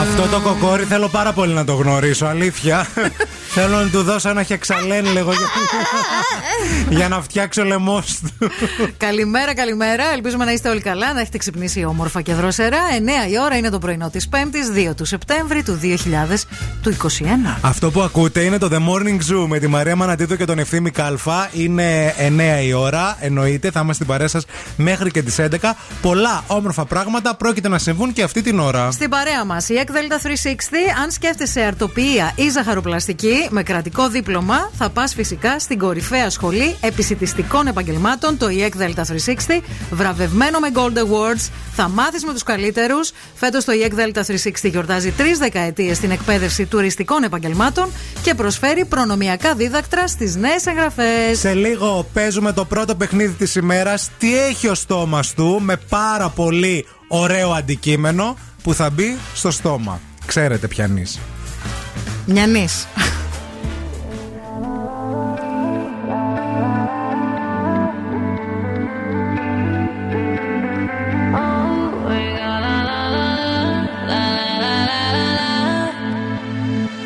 Αυτό το κοκόρι θέλω πάρα πολύ να το γνωρίσω, αλήθεια. θέλω να του δώσω ένα χεξαλέν λίγο για, για να φτιάξει ο λαιμό του. Καλημέρα, καλημέρα. Ελπίζουμε να είστε όλοι καλά, να έχετε ξυπνήσει όμορφα και δροσερά. 9 η ώρα είναι το πρωινό της 5η, 2 του Σεπτέμβρη του 2021. Αυτό που ακούτε είναι το The Morning Zoo με τη Μαρία Μανατίδου και τον Ευθύμη Κάλφα. Είναι 9 η ώρα, εννοείται. Θα είμαστε στην παρέα σας μέχρι και τις 11. Πολλά όμορφα πράγματα πρόκειται να συμβούν και αυτή την ώρα. Στην παρέα μας, η ΕΚΔΕΛΤΑ 360, αν σκέφτεσαι αρτοποιία ή ζαχαροπλαστική με κρατικό δίπλωμα, θα πας φυσικά στην κορυφαία σχολή επισητιστικών επαγγελμάτων, το EEC Delta 360, βραβευμένο με Gold Awards. Θα μάθεις με τους καλύτερους. Φέτος το EEC Delta 360 γιορτάζει τρεις δεκαετίες στην εκπαίδευση τουριστικών επαγγελμάτων και προσφέρει προνομιακά δίδακτρα στις νέες εγγραφές. Σε λίγο παίζουμε το πρώτο παιχνίδι της ημέρας Τι έχει ο στόμας του με πάρα πολύ ωραίο αντικείμενο που θα μπει στο στόμα. Ξέρετε πιανείς. Νιανή.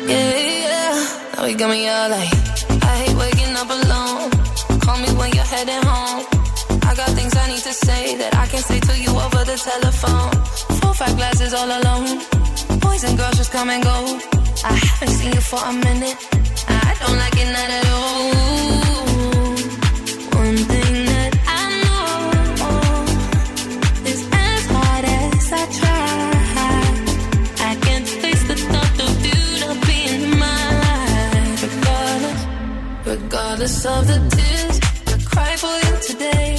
Yeah, yeah. Now you got me all like, I hate waking up alone. Call me when you're heading home. I got things I need to say that I can't say to you over the telephone. Five glasses all alone. Boys and girls just come and go. I haven't seen you for a minute. I don't like it not at all. One thing that I know is as hard as I try. I can't face the thought of you not being in my life. Regardless, regardless of the tears I cry for you today.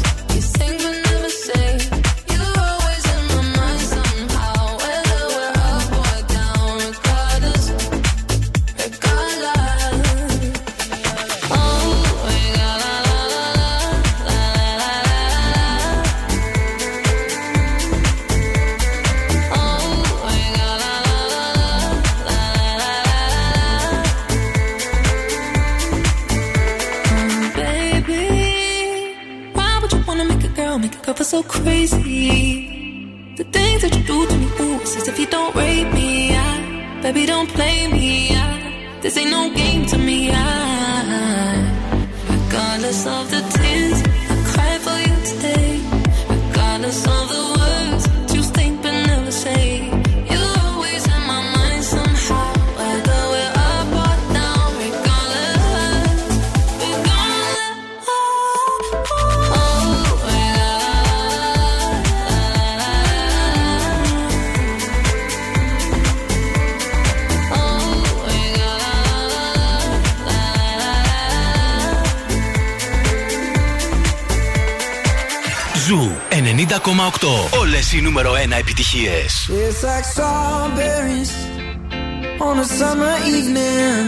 as if you don't rape me. I, baby, don't play me. I This ain't no game to me. I, regardless of the tears, I cry for you today. Regardless of the Όλες οι νούμερο 1 επιτυχίες. It's like strawberries on a summer evening,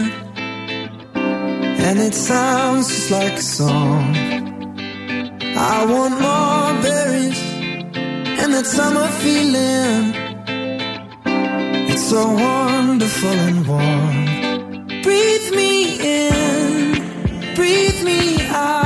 and it sounds just like a song. I want more berries and that summer feeling. It's so wonderful and warm. Breathe me in, breathe me out.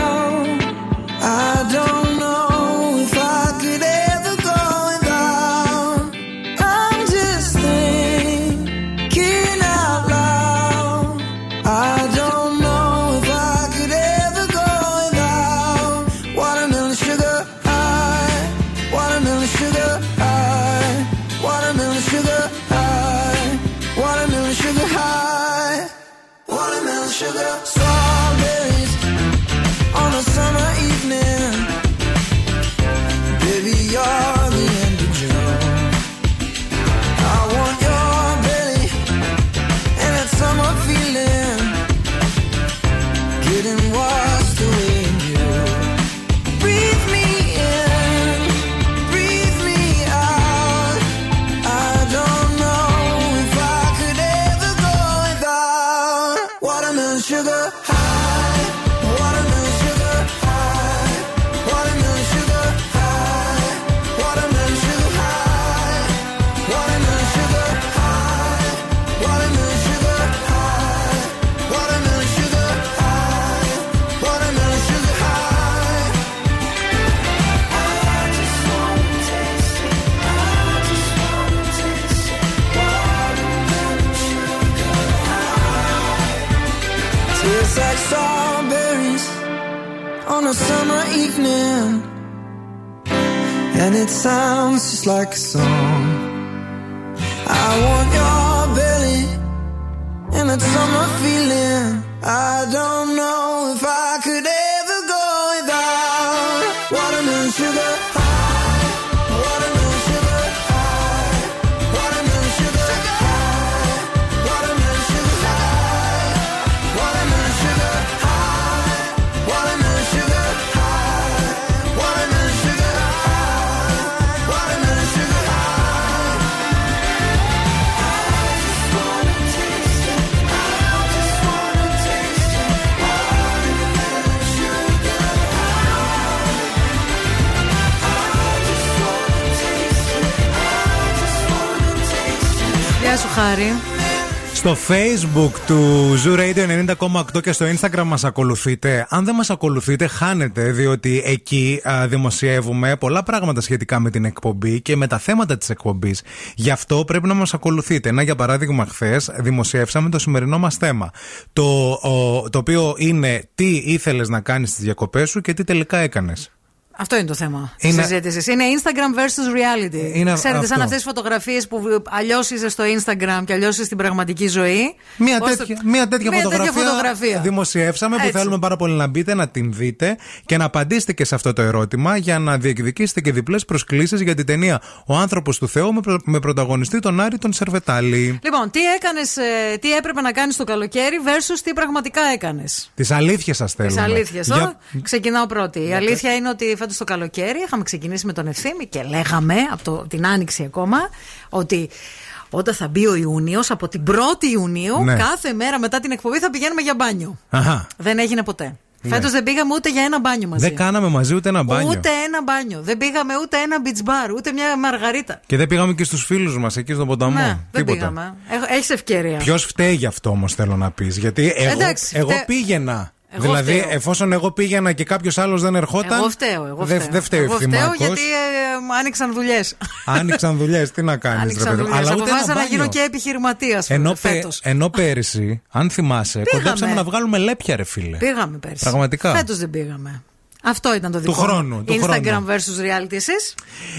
Στο facebook του Zoo Radio 90,8 και στο instagram μας ακολουθείτε. Αν δεν μας ακολουθείτε χάνετε διότι εκεί α, δημοσιεύουμε πολλά πράγματα σχετικά με την εκπομπή και με τα θέματα της εκπομπής. Γι' αυτό πρέπει να μας ακολουθείτε. Ένα για παράδειγμα χθες δημοσιεύσαμε το σημερινό μας θέμα. Το, ο- το οποίο είναι τι ήθελες να κάνεις στις διακοπές σου και τι τελικά έκανες. Αυτό είναι το θέμα της Είναι- συζήτησης. Είναι Instagram versus reality. Είναι Ξέρετε, σαν αυτό. αυτές τις φωτογραφίες που αλλιώς είσαι στο Instagram και αλλιώς είσαι στην πραγματική ζωή. Μια Πώς τέτοια, το- μια τέτοια Μια φωτογραφία, φωτογραφία. δημοσιεύσαμε που Έτσι. θέλουμε πάρα πολύ να μπείτε, να την δείτε και να απαντήσετε και σε αυτό το ερώτημα για να διεκδικήσετε και διπλές προσκλήσεις για την ταινία Ο άνθρωπος του Θεού με, προ- με πρωταγωνιστή τον Άρη τον Σερβετάλη. Λοιπόν, τι έκανες, τι έπρεπε να κάνεις το καλοκαίρι versus τι πραγματικά έκανες; Τις αλήθειες σας θέλουμε. Τι αλήθειες. Για- Ξεκινάω πρώτη. Η αλήθεια είναι ότι φέτο το καλοκαίρι είχαμε ξεκινήσει με τον Ευθύμη και λέγαμε από το, την άνοιξη ακόμα ότι. Όταν θα μπει ο Ιούνιος, από την 1η Ιουνίου, Ναι. κάθε μέρα μετά την εκπομπή θα πηγαίνουμε για μπάνιο. Αχα. Δεν έγινε ποτέ. Ναι. Φέτος δεν πήγαμε ούτε για ένα μπάνιο μαζί. Δεν κάναμε μαζί ούτε ένα μπάνιο. Ούτε ένα μπάνιο. Δεν πήγαμε ούτε ένα beach bar, ούτε μια μαργαρίτα. Και δεν πήγαμε και στους φίλους μας εκεί στον ποταμό. Ναι, δεν Τίποτα. πήγαμε. Έχεις ευκαιρία. Ποιος φταίει γι' αυτό όμως θέλω να πεις. Γιατί εγώ, Εντάξει, εγώ φταί- πήγαινα. Εγώ δηλαδή, φταίω. εφόσον εγώ πήγαινα και κάποιος άλλος δεν ερχόταν. Εγώ φταίω. Εγώ δεν φταίω, δεν φταίει ο εγώ φταίω ευθυμάκος. γιατί ε, άνοιξαν δουλειές. Άνοιξαν δουλειές, τι να κάνεις. Άνοιξαν δουλειές. Αποφάσισα να γίνω και επιχειρηματίας Ενώ, πε, φέτος. ενώ πέρυσι, αν θυμάσαι, Πήγαμε. κοντέψαμε να βγάλουμε λέπια, ρε φίλε. Πήγαμε πέρσι. Πραγματικά. Φέτος δεν πήγαμε. Αυτό ήταν το δικό μου. χρόνου, του Instagram χρόνου. versus reality εσείς;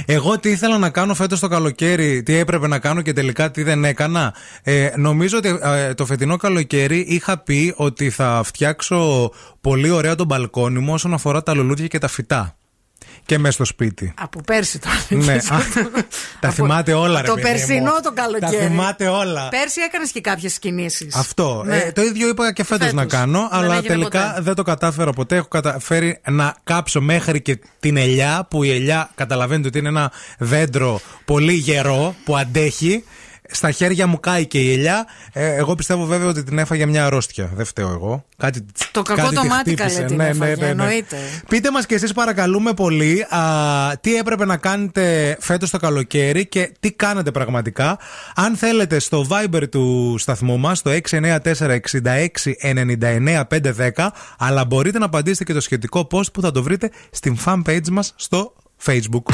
Εγώ τι ήθελα να κάνω φέτος το καλοκαίρι, τι έπρεπε να κάνω και τελικά τι δεν έκανα. Ε, νομίζω ότι ε, το φετινό καλοκαίρι είχα πει ότι θα φτιάξω πολύ ωραία τον μπαλκόνι μου όσον αφορά τα λουλούδια και τα φυτά. Και μέσα στο σπίτι. Από πέρσι το ναι, α, τα θυμάται όλα, ρε Το παιδί μου. περσινό το καλοκαίρι. Τα θυμάται όλα. Πέρσι έκανες και κάποιες κινήσεις. Αυτό. Ναι. Ε, το ίδιο είπα και φέτος Φέτος. να κάνω, Δεν αλλά έγινε τελικά ποτέ. δεν το κατάφερα ποτέ. Έχω καταφέρει να κάψω μέχρι και την ελιά, που η ελιά καταλαβαίνετε ότι είναι ένα δέντρο πολύ γερό που αντέχει. Στα χέρια μου κάει και η ελιά. Ε, εγώ πιστεύω βέβαια ότι την έφαγε μια αρρώστια. Δεν φταίω εγώ. Κάτι, Το κακό κάτι το τη μάτι χτύπησε. καλέ την Ναι, ναι, έφαγε, ναι, ναι. εννοείται. Πείτε μας και εσείς παρακαλούμε πολύ α, τι έπρεπε να κάνετε φέτος το καλοκαίρι και τι κάνετε πραγματικά. Αν θέλετε στο Viber του σταθμού μας, στο 694-6699-510, αλλά μπορείτε να απαντήσετε και το σχετικό post που θα το βρείτε στην fanpage μας στο Facebook.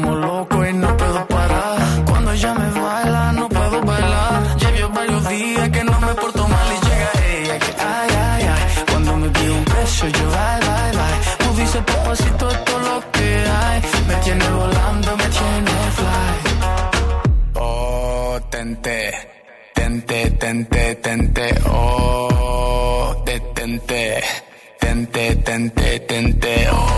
Como loco y no puedo parar. Cuando ella me baila, no puedo bailar. Llevo varios días que no me porto mal y llega ella que ay, ay, ay. Cuando me pide un beso, yo ay, ay, ay. Tú dices papacito es lo que hay. Me tiene volando, me tiene fly. Oh, tente, tente, tente, tente. Oh, te tente, tente, tente, tente. Oh,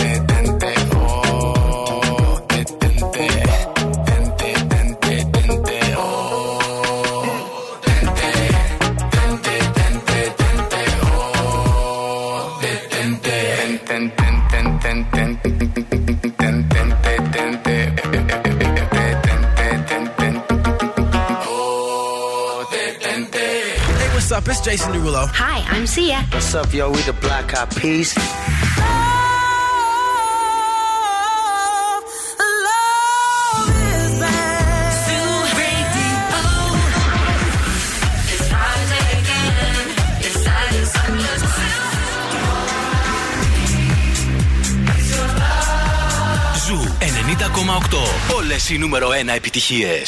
up? It's Jason Derulo. Hi, I'm Sia. What's up, yo? We the Black Eyed Peas. Ζου 90,8. Όλε οι νούμερο 1 επιτυχίε.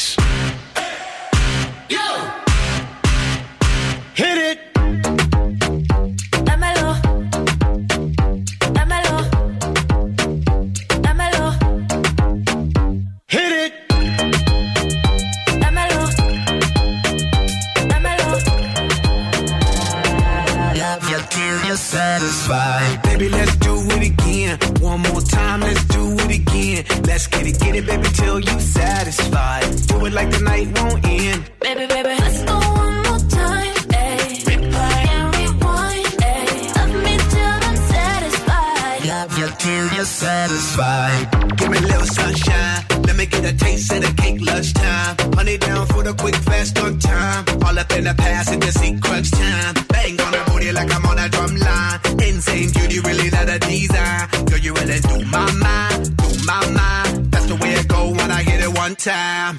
Night won't end. Baby, baby, let's go one more time. Ay. Replay and rewind. Ay. Love me till I'm satisfied. Love you till you're satisfied. Give me a little sunshine. Let me get a taste of the cake lunchtime. Honey down for the quick, fast on time. All up in the past and the crunch time. Bang on the booty like I'm on a drum line. Insane beauty, really not a design. Girl, you really do my mind, do my mind. That's the way it go when I hit it one time.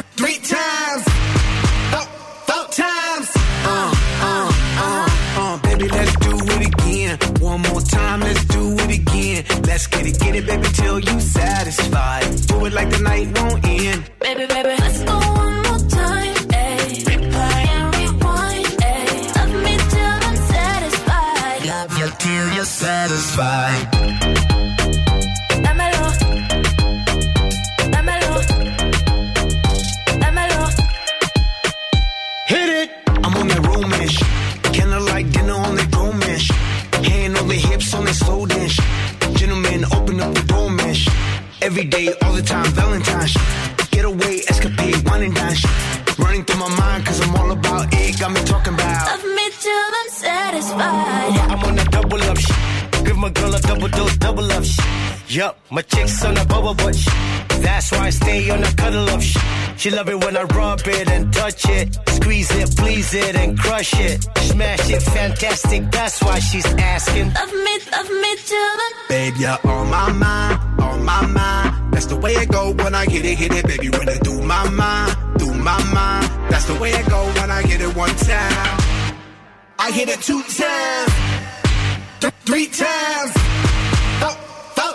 three times, four, four times. Uh, uh, uh, uh, baby, let's do it again. One more time, let's do it again. Let's get it, get it, baby, till you satisfied. Do it like the night won't end. Baby, baby, let's go one more time. Replay and rewind. Ayy. Love me till I'm satisfied. Love you till you're satisfied. Every day, all the time, Valentine's. Get away, escapade, wine and dine. Running through my mind, cause I'm all about it. Got me talking about. Love me till I'm satisfied. Yeah, I'm on that double up shit. Give my girl a double dose, double up shit. Yup, my chick's on a bubble butt shit. That's why I stay on a cuddle up shit. She love it when I rub it and touch it. Squeeze it, please it, and crush it. Smash it, fantastic. That's why she's asking. Love me, love me till I'm Babe, you're on my mind, on my mind. That's the way it go when I hit it, hit it, baby. When it through my mind, through my mind. That's the way it go when I hit it one time. I hit it two times, th- three times, four, four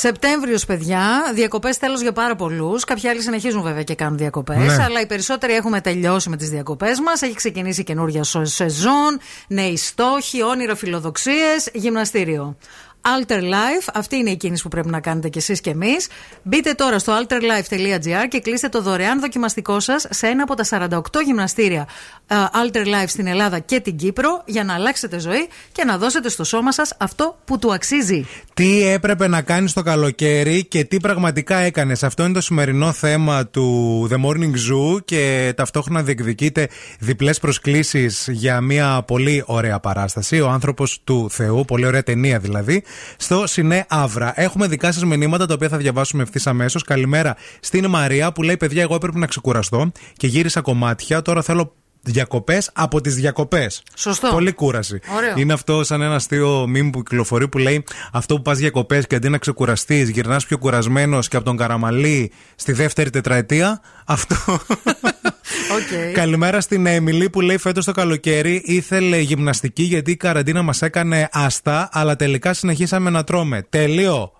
Σεπτέμβριος, παιδιά. Διακοπές τέλο για πάρα πολλούς. Κάποιοι άλλοι συνεχίζουν βέβαια και κάνουν διακοπές. Ναι. Αλλά οι περισσότεροι έχουμε τελειώσει με τις διακοπές μας. Έχει ξεκινήσει καινούργια σο- σεζόν. Νέοι στόχοι, όνειρα, φιλοδοξίες. Γυμναστήριο. Alter Life, αυτή είναι η κίνηση που πρέπει να κάνετε κι εσείς κι εμείς. Μπείτε τώρα στο alterlife.gr και κλείστε το δωρεάν δοκιμαστικό σας σε ένα από τα 48 γυμναστήρια ε, Alter Life στην Ελλάδα και την Κύπρο για να αλλάξετε ζωή και να δώσετε στο σώμα σας αυτό που του αξίζει. Τι έπρεπε να κάνεις το καλοκαίρι και τι πραγματικά έκανες; Αυτό είναι το σημερινό θέμα του The Morning Zoo και ταυτόχρονα διεκδικείται διπλές προσκλήσεις για μια πολύ ωραία παράσταση. Ο άνθρωπος του Θεού, πολύ ωραία ταινία δηλαδή, στο Σινέ Αύρα. Έχουμε δικά σας μηνύματα τα οποία θα διαβάσουμε ευθύς αμέσως. Καλημέρα στην Μαρία που λέει: Παιδιά, εγώ έπρεπε να ξεκουραστώ και γύρισα κομμάτια. Τώρα θέλω διακοπές από τις διακοπές. Σωστό. Πολύ κούραση. Ωραίο. Είναι αυτό σαν ένα αστείο μήνυμα που κυκλοφορεί που λέει αυτό που πας διακοπές και αντί να ξεκουραστείς, γυρνάς πιο κουρασμένος και από τον Καραμαλή στη δεύτερη τετραετία. Αυτό. Okay. Καλημέρα στην Έμιλη που λέει φέτος το καλοκαίρι ήθελε γυμναστική γιατί η καραντίνα μας έκανε άστα, αλλά τελικά συνεχίσαμε να τρώμε. Τέλειο.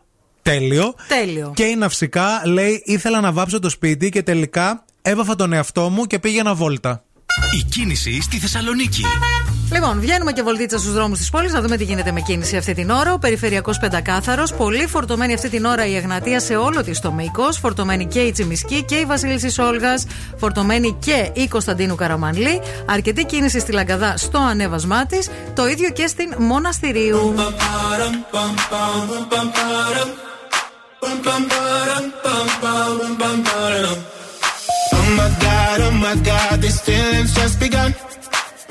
Τέλειο. Τέλειο. Και η ναυσικά λέει ήθελα να βάψω το σπίτι και τελικά έβαφα τον εαυτό μου και πήγαινα βόλτα. Η κίνηση στη Θεσσαλονίκη. Λοιπόν, βγαίνουμε και βολτίτσα στους δρόμους της πόλης να δούμε τι γίνεται με κίνηση αυτή την ώρα. Ο περιφερειακός πεντακάθαρος, πολύ φορτωμένη αυτή την ώρα η Εγνατία σε όλο της το μήκος. Φορτωμένη και η Τσιμισκή και η Βασίλισση Όλγα. Φορτωμένη και η Κωνσταντίνου Καραμανλή. Αρκετή κίνηση στη Λαγκαδά στο ανέβασμά της. Το ίδιο και στην Μοναστηρίου. Oh my god, oh my god, these feelings just begun.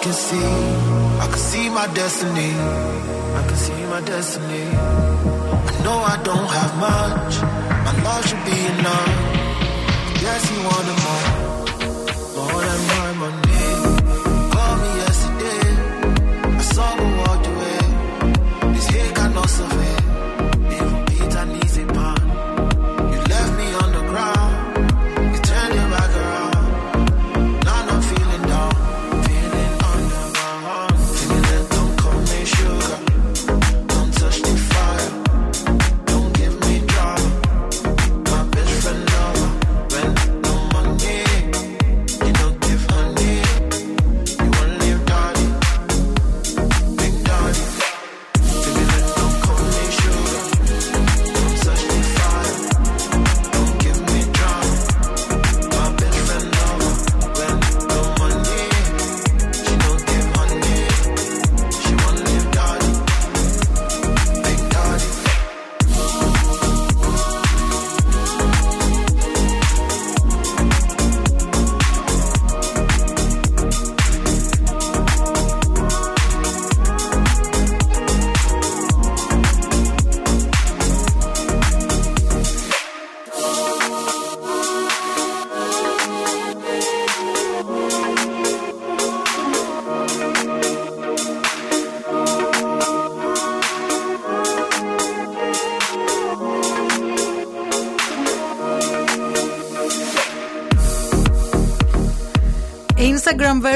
I can see, I can see my destiny. I can see my destiny.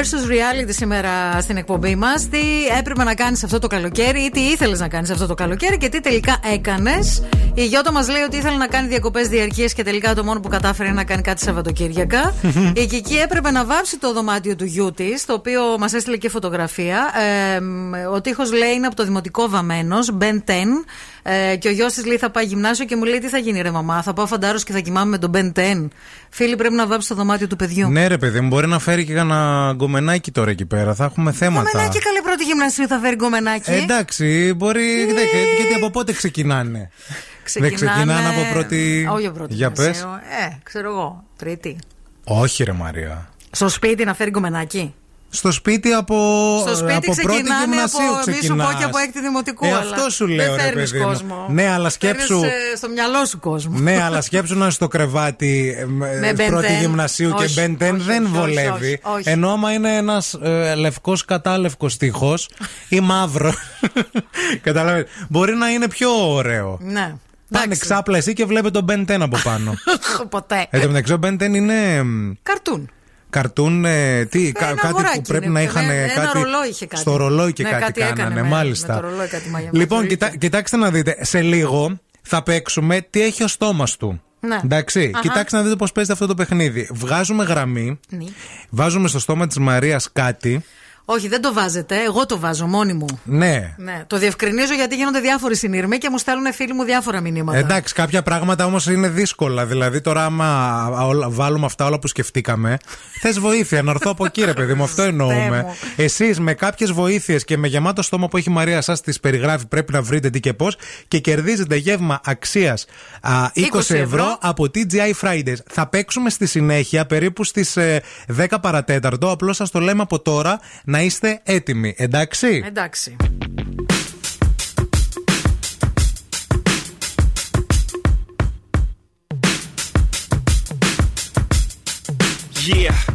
Versus reality σήμερα στην εκπομπή μας. Τι έπρεπε να κάνεις αυτό το καλοκαίρι ή τι ήθελες να κάνεις αυτό το καλοκαίρι και τι τελικά έκανες. Η Γιώτα μας λέει ότι ήθελε να κάνει διακοπές διαρκείας και τελικά το μόνο που κατάφερε είναι να κάνει κάτι Σαββατοκύριακα. η Κική έπρεπε να βάψει το δωμάτιο του γιού της, το οποίο μας έστειλε και φωτογραφία. Ε, ο τείχος λέει είναι από το δημοτικό βαμμένος, Ben 10. Ε, και ο γιος της λέει θα πάει γυμνάσιο και μου λέει τι θα γίνει ρε μαμά. Θα πάω φαντάρος και θα κοιμάμαι με τον Ben 10. Φίλοι, πρέπει να βάψει το δωμάτιο του παιδιού. Ναι, ρε παιδί μου, μπορεί να φέρει και ένα γκομενάκι τώρα εκεί πέρα. Θα έχουμε θέματα. Γκομενάκι, καλή πρώτη γυμνασίου θα φέρει γκομενάκι. Ε, εντάξει, μπορεί. δε- γιατί από πότε ξεκινάνε; Δεν ξεκινάνε από πρώτη. Όχι από πρώτη. Για πες. γυμνασίου. Ε, ξέρω εγώ. Τρίτη. Όχι, ρε Μαρία. Στο σπίτι να φέρει γκομενάκι. Στο σπίτι από, Στο σπίτι από πρώτη ξεκινάνε γυμνασίου από, μη σου πω ξεκινάς. και από έκτη δημοτικού. Ε, αλλά αυτό σου λέω, δεν ρε φέρνεις παιδί μου. κόσμο. Ναι, αλλά σκέψου- Φέρνεις, ε, στο μυαλό σου κόσμο. ναι, αλλά σκέψου να είσαι στο κρεβάτι ε, με- Με Ben πρώτη 10. γυμνασίου Όχι, και μπεντέν όχι, δεν όχι, όχι, βολεύει. όχι, όχι. Ενώ άμα είναι ένας ε, λευκός κατάλευκος τείχος ή μαύρο. Καταλαβαίνετε. Μπορεί να είναι πιο ωραίο. Ναι. Πάνε ξάπλα εσύ και βλέπετε τον Ben 10 από πάνω. Ποτέ. Εν τω μεταξύ, ο Ben 10 είναι. μ, Καρτούν. Καρτούν, ε, τι, κα- Ένα κάτι αγοράκι που πρέπει είναι. να είχαν Ναι, ένα κάτι. ρολόι είχε κάτι. Στο ρολόι και Ναι, κάτι, κάτι έκανε κάνανε, με- μάλιστα. με το ρολόι κάτι μαγιά- λοιπόν, μαγειρίτσα. κοιτά, κοιτάξτε να δείτε. Σε λίγο θα παίξουμε τι έχει ο στόμας του. Ναι. Εντάξει, Αχα. κοιτάξτε να δείτε πώς παίζεται αυτό το παιχνίδι. Βγάζουμε γραμμή, Ναι. βάζουμε στο στόμα της Μαρίας κάτι. Όχι, δεν το βάζετε. Εγώ το βάζω μόνη μου. Ναι. Ναι, το διευκρινίζω γιατί γίνονται διάφοροι συνειρμοί και μου στέλνουν φίλοι μου διάφορα μηνύματα. Εντάξει, κάποια πράγματα όμως είναι δύσκολα. Δηλαδή, τώρα, άμα όλα- βάλουμε αυτά όλα που σκεφτήκαμε, θες βοήθεια. Να έρθω από εκεί, ρε παιδί μου, αυτό εννοούμε. μου. Εσείς με κάποιες βοήθειες και με γεμάτο στόμα που έχει η Μαρία, σας τις περιγράφει, πρέπει να βρείτε τι και πώς και κερδίζετε γεύμα αξίας 20, 20 ευρώ ευρώ. από TGI Fridays. Θα παίξουμε στη συνέχεια περίπου στις 10 παρατέταρτο. Απλώς σας το λέμε από τώρα να είστε έτοιμοι. Εντάξει; Εντάξει. Yeah,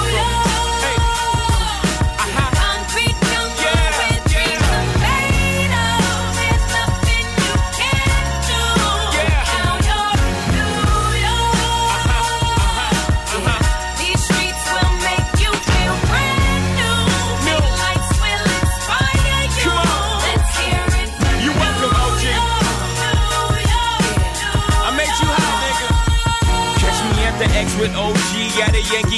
Yankee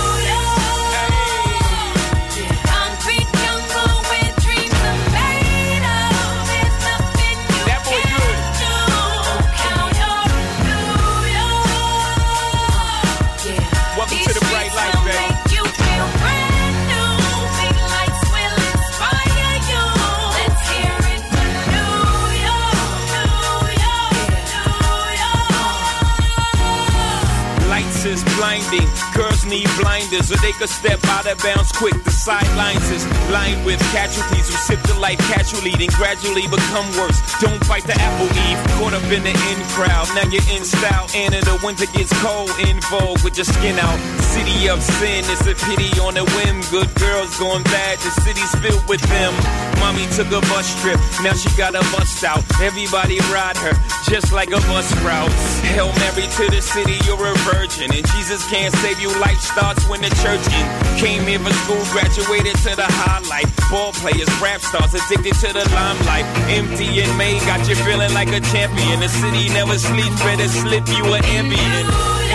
Girls need blinders so they could step out of bounds quick. The sidelines is lined with casualties who sip the life casually, then gradually become worse. Don't fight the apple eve. Caught up in the in crowd. Now you're in style. And in the winter gets cold. In vogue with your skin out. City of sin. It's a pity on a whim. Good girls going bad. The city's filled with them. Mommy took a bus trip. Now she got a bust out. Everybody ride her just like a bus route. Hail Mary to the city. You're a virgin. And Jesus can't save you. Life starts when the church in. Came here for school. Graduated to the highlight. Ball players, rap stars. Addicted to the limelight. Empty and May got you feeling like a champion. The city never sleeps. Better slip you an ambient.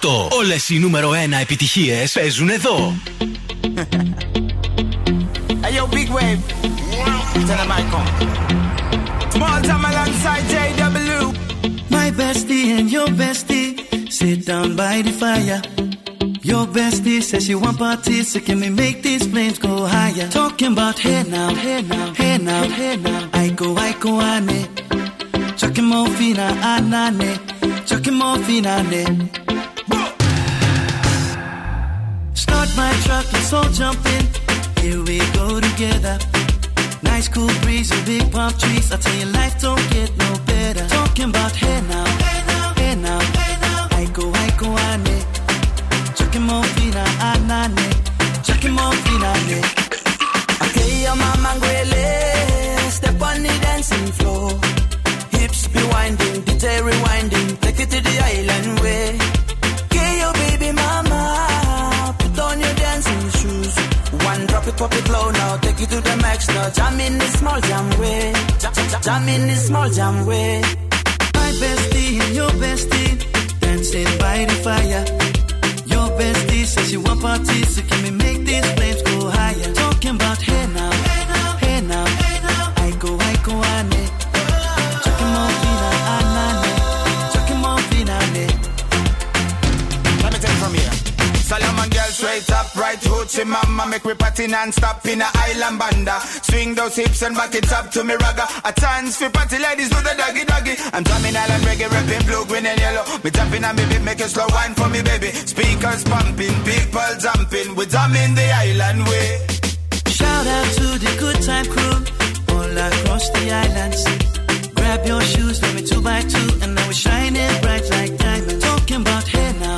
90,8. Όλες οι νούμερο 1 επιτυχίες παίζουν εδώ. Hey yo, big wave. Tell them I come. Small time alongside JW. My bestie and your bestie sit down by the fire. Your bestie says she want parties, so can we make these flames go higher? Talking about hey now, hey now, hey now, hey now. I go, I go, ane. Chucking more fina, anane. Chucking more fina, my truck, let's all jump in. Here we go together. Nice cool breeze and big palm trees. I tell you, life don't get no better. Talking about hey now, hey now, hey now, hey now. I go, I go, ane. Chucking more fina, anane. Chucking more fina, ne. Okay, Pop it low now. Take it to the max now. Jam in the small jam way. Jam, jam, jam in the small jam way. My bestie and your bestie dancing by the fire. Your bestie says she want parties, so can we make these flames mama Make me party non-stop in a island banda. Swing those hips and back it up to me ragga. A chance for party ladies do the doggy doggy. I'm drumming island reggae, rapping blue, green and yellow. Me jumping on me beat, make a slow wine for me baby. Speakers pumping, people jumping. We drumming the island way. Shout out to the good time crew all across the islands. Grab your shoes, let me two by two, and now we're shining bright like diamonds. Talking about hey now,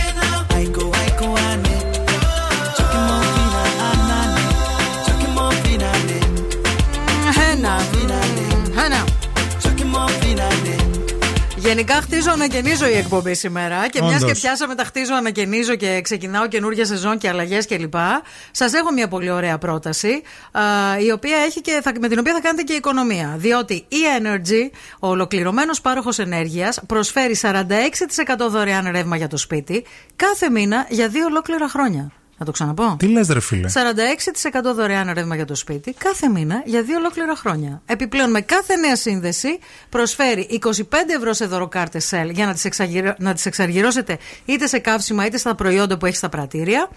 Γενικά χτίζω, ανακαινίζω η εκπομπή σήμερα. Και μιας Όντως. και πιάσαμε τα χτίζω, ανακαινίζω και ξεκινάω καινούργια σεζόν και αλλαγές κλπ. Σας έχω μια πολύ ωραία πρόταση, α, η οποία έχει και, θα, με την οποία θα κάνετε και οικονομία. Διότι η Energy, ο ολοκληρωμένος πάροχος ενέργειας, προσφέρει 46% δωρεάν ρεύμα για το σπίτι κάθε μήνα για δύο ολόκληρα χρόνια. Να το ξαναπώ. Τι λες, ρε φίλε; 46% δωρεάν ρεύμα για το σπίτι κάθε μήνα για δύο ολόκληρα χρόνια. Επιπλέον, με κάθε νέα σύνδεση προσφέρει 25 ευρώ σε δωροκάρτε Shell για να τις εξαγυρω... να τις εξαργυρώσετε είτε σε καύσιμα είτε στα προϊόντα που έχει στα πρατήρια.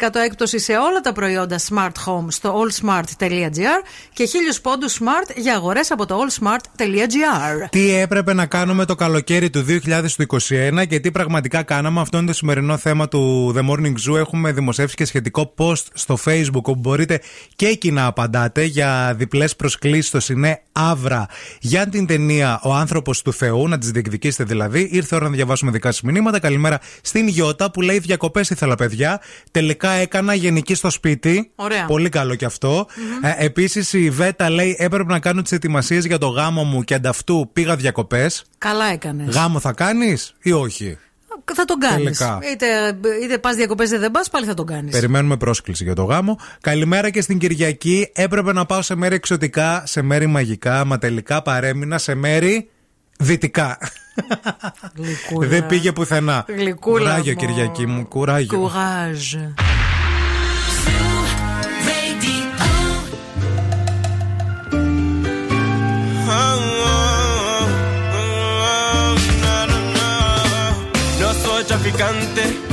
20% έκπτωση σε όλα τα προϊόντα Smart Home στο allsmart.gr και 1000 πόντους Smart για αγορές από το allsmart.gr. Τι έπρεπε να κάνουμε το καλοκαίρι του 2021 και τι πραγματικά κάναμε. Αυτό είναι το σημερινό θέμα του The Morning Zoo. Έχουμε δημοσιεύσει και σχετικό post στο Facebook όπου μπορείτε και εκεί να απαντάτε για διπλές προσκλήσεις στο Σινέ Αύρα για την ταινία Ο άνθρωπος του Θεού, να τις διεκδικήσετε δηλαδή. Ήρθε η ώρα να διαβάσουμε δικά σας μηνύματα. Καλημέρα στην Γιώτα που λέει Διακοπές ήθελα, παιδιά. Τελικά έκανα γενική στο σπίτι. Ωραία. Πολύ καλό κι αυτό. Ε, Επίσης η Βέτα λέει Έπρεπε να κάνω τις ετοιμασίες για το γάμο μου και ανταυτού πήγα διακοπές. Καλά έκανες. Γάμο θα κάνεις ή όχι; Θα τον κάνεις. Τελικά. Είτε, είτε πας διακοπές είτε δεν πας, πάλι θα τον κάνεις. Περιμένουμε πρόσκληση για το γάμο. Καλημέρα και στην Κυριακή. Έπρεπε να πάω σε μέρη εξωτικά, σε μέρη μαγικά, μα τελικά παρέμεινα σε μέρη δυτικά. Δεν πήγε πουθενά. Γλυκούλα Κουράγιο, μου. Κυριακή μου, κουράγιο. Κουράζ. instante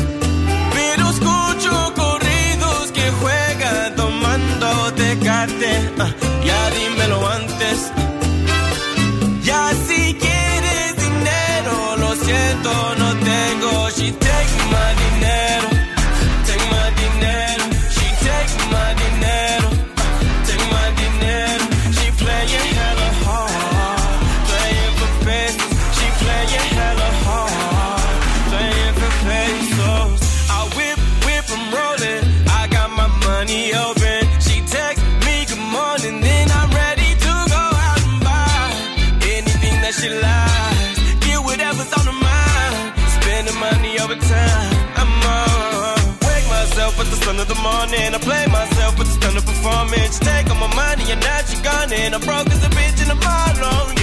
morning. I play myself with the stun of performance. Take all my money and now she gone and I'm broke as a bitch in the bottom,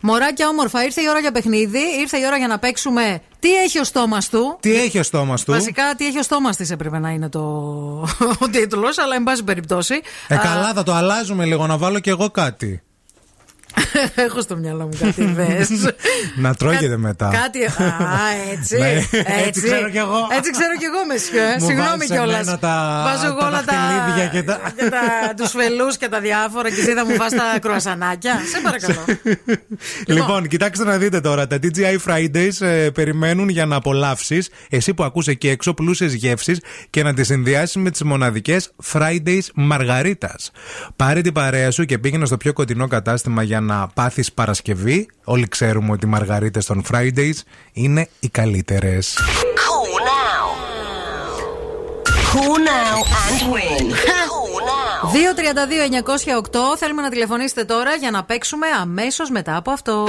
Μωράκια όμορφα, ήρθε η ώρα για παιχνίδι. Ήρθε η ώρα για να παίξουμε τι έχει ο στόμας του; Τι έχει ο στόμας του; Βασικά, τι έχει ο στόμας της έπρεπε να είναι το ο τίτλος, αλλά εν πάση περιπτώσει. Ε, Α, καλά, θα το αλλάζουμε λίγο, να βάλω κι εγώ κάτι. Έχω στο μυαλό μου κάτι ιδέε. να τρώγεται μετά. Κάτι. Α, έτσι. Ναι, έτσι. έτσι ξέρω κι εγώ. Έτσι ξέρω κι εγώ, μεσιέ. Μου Συγγνώμη βάζεις κιόλας. εμένα τα- Βάζω εγώ τα όλα τα. δαχτυλίδια και τα- και τα τους φελούς και τα διάφορα. Και εσύ θα μου βάζεις τα κρουασανάκια. Σε παρακαλώ. Λοιπόν, κοιτάξτε να δείτε τώρα. Τα TGI Fridays ε, περιμένουν για να απολαύσεις, εσύ που ακούς εκεί έξω, πλούσιες γεύσεις και να τις συνδυάσεις με τις μοναδικές Fridays Μαργαρίτας. Πάρε την παρέα σου και πήγαινε στο πιο κοντινό κατάστημα για να πάθεις Παρασκευή. Όλοι ξέρουμε ότι οι Μαργαρίτες των Fridays είναι οι καλύτερες. Cool now. Call now and win. Call now. 232-908 θέλουμε να τηλεφωνήσετε τώρα για να παίξουμε αμέσως μετά από αυτό.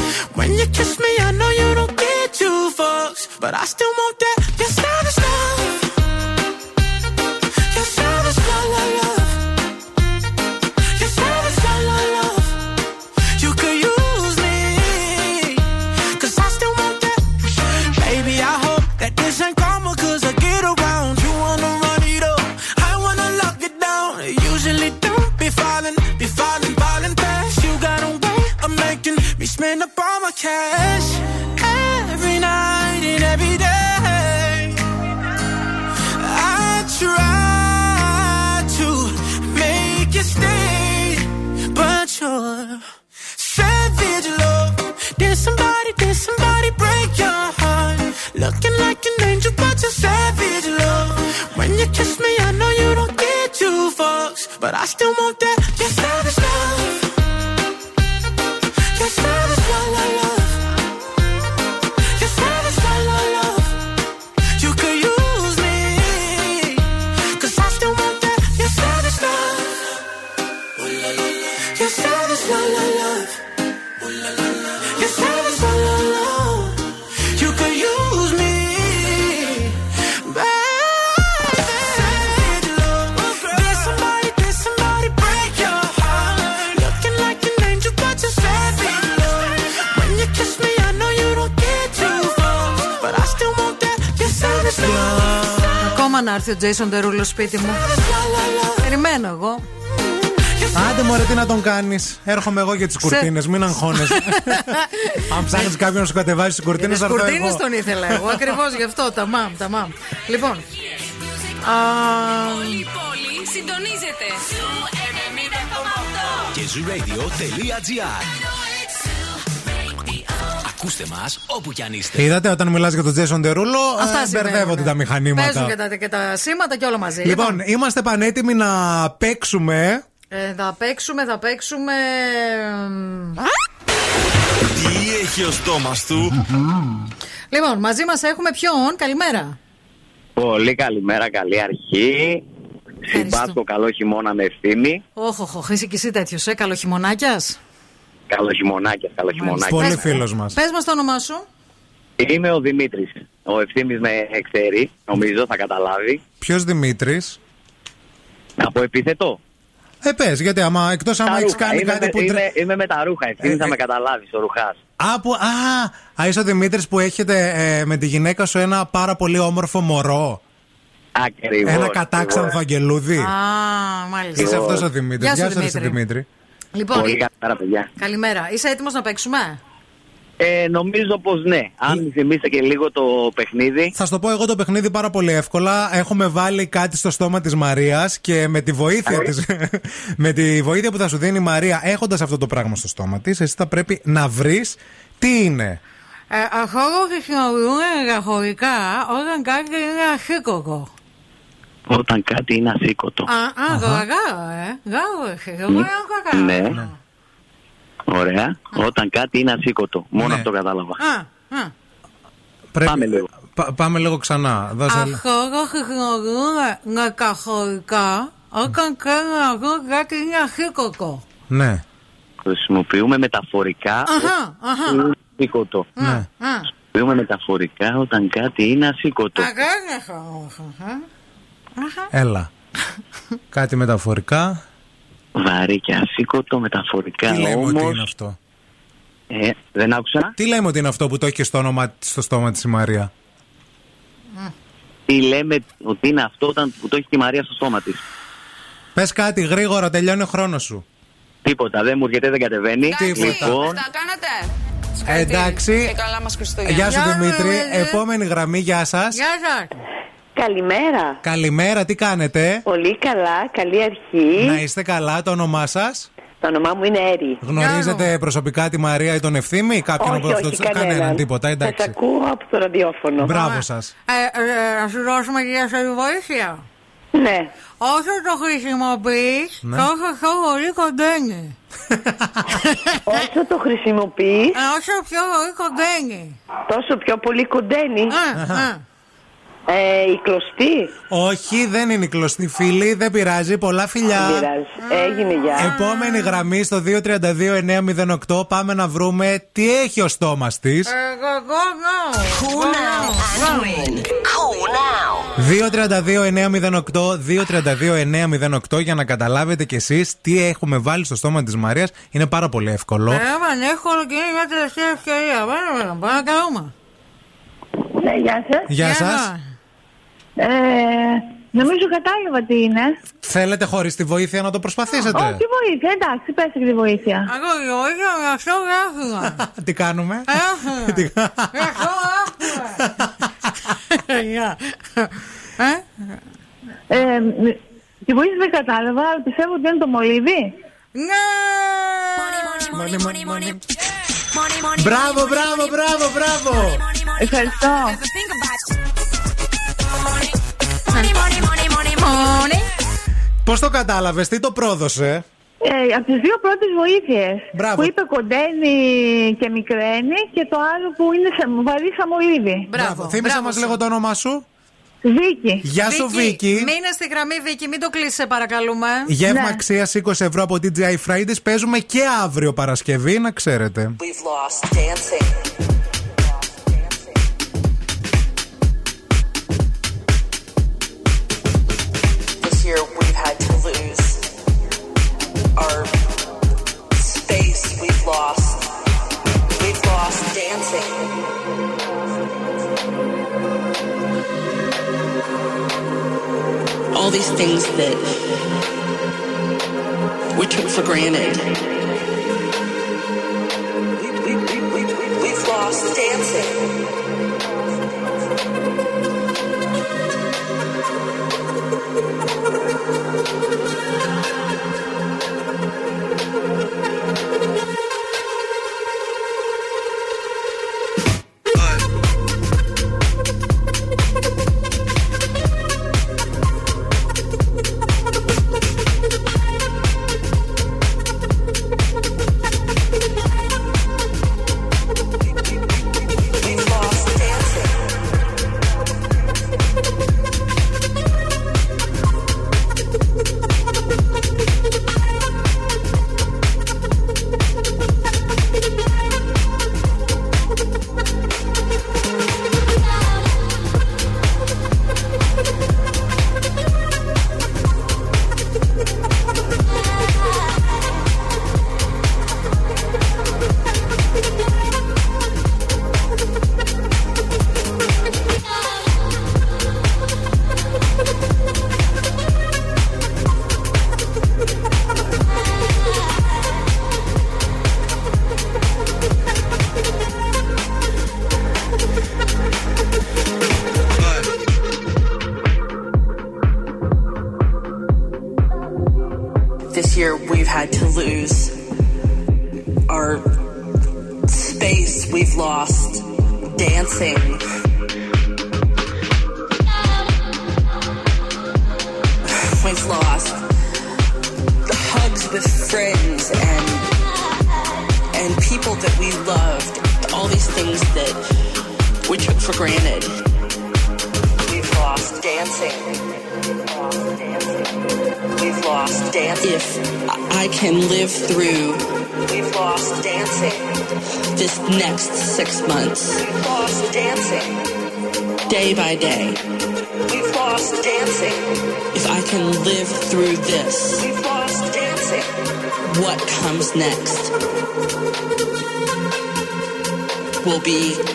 When you kiss me, I know you don't get two fucks, but I still want that. Your savage love. Cash. Every night and every day. I try to make you stay, but you're savage love. Did somebody, did somebody break your heart? Looking like an angel, but you're savage love. When you kiss me, I know you don't get two fucks, but I still want that. Your savage love. Ακόμα να έρθει ο Τζέισον Τερούλο σπίτι μου. Περιμένω εγώ. Άντε μωρέ τι να τον κάνεις. Έρχομαι εγώ για τις κουρτίνες, μην αγχώνεσαι. Αν ψάχνεις κάποιον να σου κατεβάσει τις κουρτίνες, θα Τι έρθω κουρτίνες εγώ. τον ήθελα εγώ. Ακριβώς γι' αυτό. Τα μαμ, τα μαμ. Λοιπόν. α, Όλη η πόλη συντονίζεται. Και zooradio.gr Ακούστε μας όπου κι αν είστε. Είδατε όταν μιλάς για τον Τζέσον Τερούλο, Αυτά ε, συμβαίνουν. μπερδεύονται τα μηχανήματα. Παίζουν και τα, και τα σήματα και όλα μαζί. Λοιπόν, είμαστε πανέτοιμοι να παίξουμε. ε, θα παίξουμε, θα παίξουμε. εμ, Τι έχει ο στόμας του; Λοιπόν, μαζί μας έχουμε ποιον; Καλημέρα. Πολύ καλημέρα, καλή αρχή. Συμπάσχω καλό χειμώνα με ευθύνη. Όχι, όχι, είσαι και εσύ τέτοιος, ε, καλοχειμωνάκια. Καλό χειμωνάκιας, καλό χειμωνάκια. Πολύ φίλος μας. Πες μας το όνομά σου. Είμαι ο Δημήτρης. Ο ευθύνης με ξέρει, νομίζω θα καταλάβει. Ποιος Δημήτρης; Από επίθετο. Ε, πες, γιατί άμα εκτός άμα Τα έχεις ρούχα. κάνει είμαι, κάτι με, που. τρε- είμαι, είμαι με τα ρούχα. Ευθύνη Ε, θα ε, με καταλάβεις, ο ρουχά. Α, που, α, α, είσαι ο Δημήτρης που έχετε ε, με τη γυναίκα σου ένα πάρα πολύ όμορφο μωρό. Ακριβώ. Ένα κατάξανθο αγγελούδι. Α, μάλιστα. Είσαι αυτός ο Δημήτρης. Γεια σου, ρε, Δημήτρη. Δημήτρη. Λοιπόν, Πολύ ε, καλημέρα, παιδιά. καλημέρα. Είσαι έτοιμος να παίξουμε; Ε, νομίζω πως ναι. Αν μου θυμίσετε και λίγο το παιχνίδι. Θα σου το πω εγώ το παιχνίδι πάρα πολύ εύκολα. Έχουμε βάλει κάτι στο στόμα της Μαρίας και με τη βοήθεια της, με τη βοήθεια που θα σου δίνει η Μαρία, έχοντας αυτό το πράγμα στο στόμα της, εσύ θα πρέπει να βρεις τι είναι. Ε, αυτό χρησιμοποιούμε εγγραφορικά όταν κάτι είναι ασήκωτο. Όταν κάτι είναι ασήκωτο. Α, α, γαργάω, ε. Γάω, εσύ. Εγώ δεν έχω Ναι. καταλάβει. Ωραία. Όταν κάτι είναι ασήκωτο. Μόνο Ναι. αυτό κατάλαβα. Α, α. Πρέπει... Πάμε λίγο. Πα- πάμε λίγο ξανά. Δώσε... Αυτό το χρησιμοποιούμε μεταφορικά όταν κάνουμε αυτό κάτι είναι ασήκωτο. Ναι. Χρησιμοποιούμε μεταφορικά. Αχα, αχα. όταν είναι ασήκωτο. ναι. Α, Χρησιμοποιούμε μεταφορικά όταν κάτι είναι ασήκωτο. αγάνια θα άχα. Έλα. Κάτι μεταφορικά. Βαρύ και ασήκωτο μεταφορικά Τι λέμε ότι όμως. είναι αυτό; Ε, δεν άκουσα. Τι λέμε ότι είναι αυτό που το έχει στο, όνομα, στο στόμα της η Μαρία; Τι λέμε ότι είναι αυτό όταν, που το έχει τη Μαρία στο στόμα της; Πες κάτι γρήγορα, τελειώνει ο χρόνος σου. Τίποτα, δεν μου έρχεται, δεν κατεβαίνει. Τίποτα. Λοιπόν, Τα κάνατε. Εντάξει. Και καλά μας Χριστούγεννα. Γεια σου Δημήτρη. Επόμενη γραμμή, γεια σας. Γεια σας. Καλημέρα. Καλημέρα, τι κάνετε; Πολύ καλά, καλή αρχή. Να είστε καλά, το όνομά σας; Το όνομά μου είναι Έρη. Γνωρίζετε προσωπικά τη Μαρία ή τον Ευθύμη, κάποιον όχι, από αυτό όχι, το- κανέναν. τίποτα, Σας εντάξει. ακούω από το ραδιόφωνο. Μπράβο σας. Ε, ε, να σου δώσουμε και για σας βοήθεια; Ναι. Όσο το χρησιμοποιείς, Ναι. τόσο πιο πολύ κοντένει. Όσο το χρησιμοποιείς, Ε, όσο πιο πολύ κοντένει. τόσο πιο πολύ κοντένει. Ε, Ε, η κλωστή. Όχι, δεν είναι η κλωστή φίλη, δεν πειράζει. Πολλά φιλιά. Δεν πειράζει. Έγινε για. Επόμενη γραμμή στο 232-908. Πάμε να βρούμε τι έχει ο στόμας της. Ε, Cool now and win. Cool now. 232-908. 232-908 για να καταλάβετε κι εσείς τι έχουμε βάλει στο στόμα της Μαρίας. Είναι πάρα πολύ εύκολο. Ε, man, εύκολο και είναι μια τελευταία ευκαιρία. Πάμε, πάμε, πάμε να κάνουμε. Ναι, γεια σας. Γεια σας. Ε, νομίζω κατάλαβα τι είναι. Θέλετε χωρίς τη βοήθεια να το προσπαθήσετε; Όχι, βοήθεια, εντάξει, πες και τη βοήθεια. Εγώ η βοήθεια με αυτό γράφουμε. τι κάνουμε; Έχουμε. Τι κα- Με αυτό γράφουμε. Γεια. Ε, Ε, μ- τη βοήθεια δεν κατάλαβα, αλλά πιστεύω ότι είναι το μολύβι. Ναι! Μπράβο, μπράβο, μπράβο, μπράβο. Ευχαριστώ. Πώς το κατάλαβες, τι το πρόδωσε; Ε, από τις δύο πρώτες βοήθειες Μπράβο. που είπε κοντένι και μικραίνει και το άλλο που είναι σε, βαρύ σαν μολύβι. Μπράβο. Θύμισε μας λίγο το όνομά σου. Βίκη. Γεια σου, Βίκη. Μείνε στη γραμμή, Βίκη, μην το κλείσεις, σε παρακαλούμε. Γεύμα Ναι. αξία 20 ευρώ από DJI Fridays. Παίζουμε και αύριο Παρασκευή, να ξέρετε. We've lost dancing. These things that we took for granted. Will be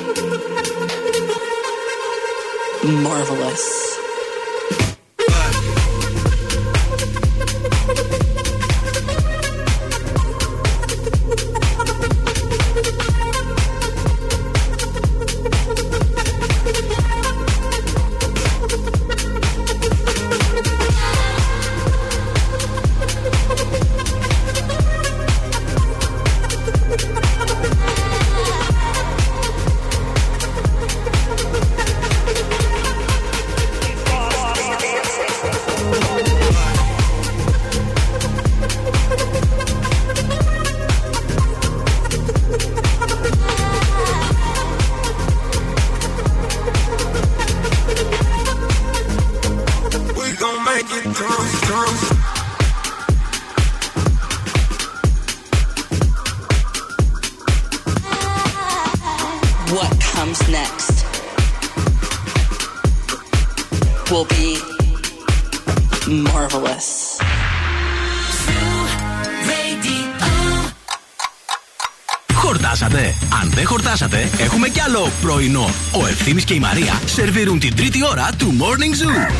Ευθύμης και η Μαρία σερβίρουν την τρίτη ώρα του Morning Zoo.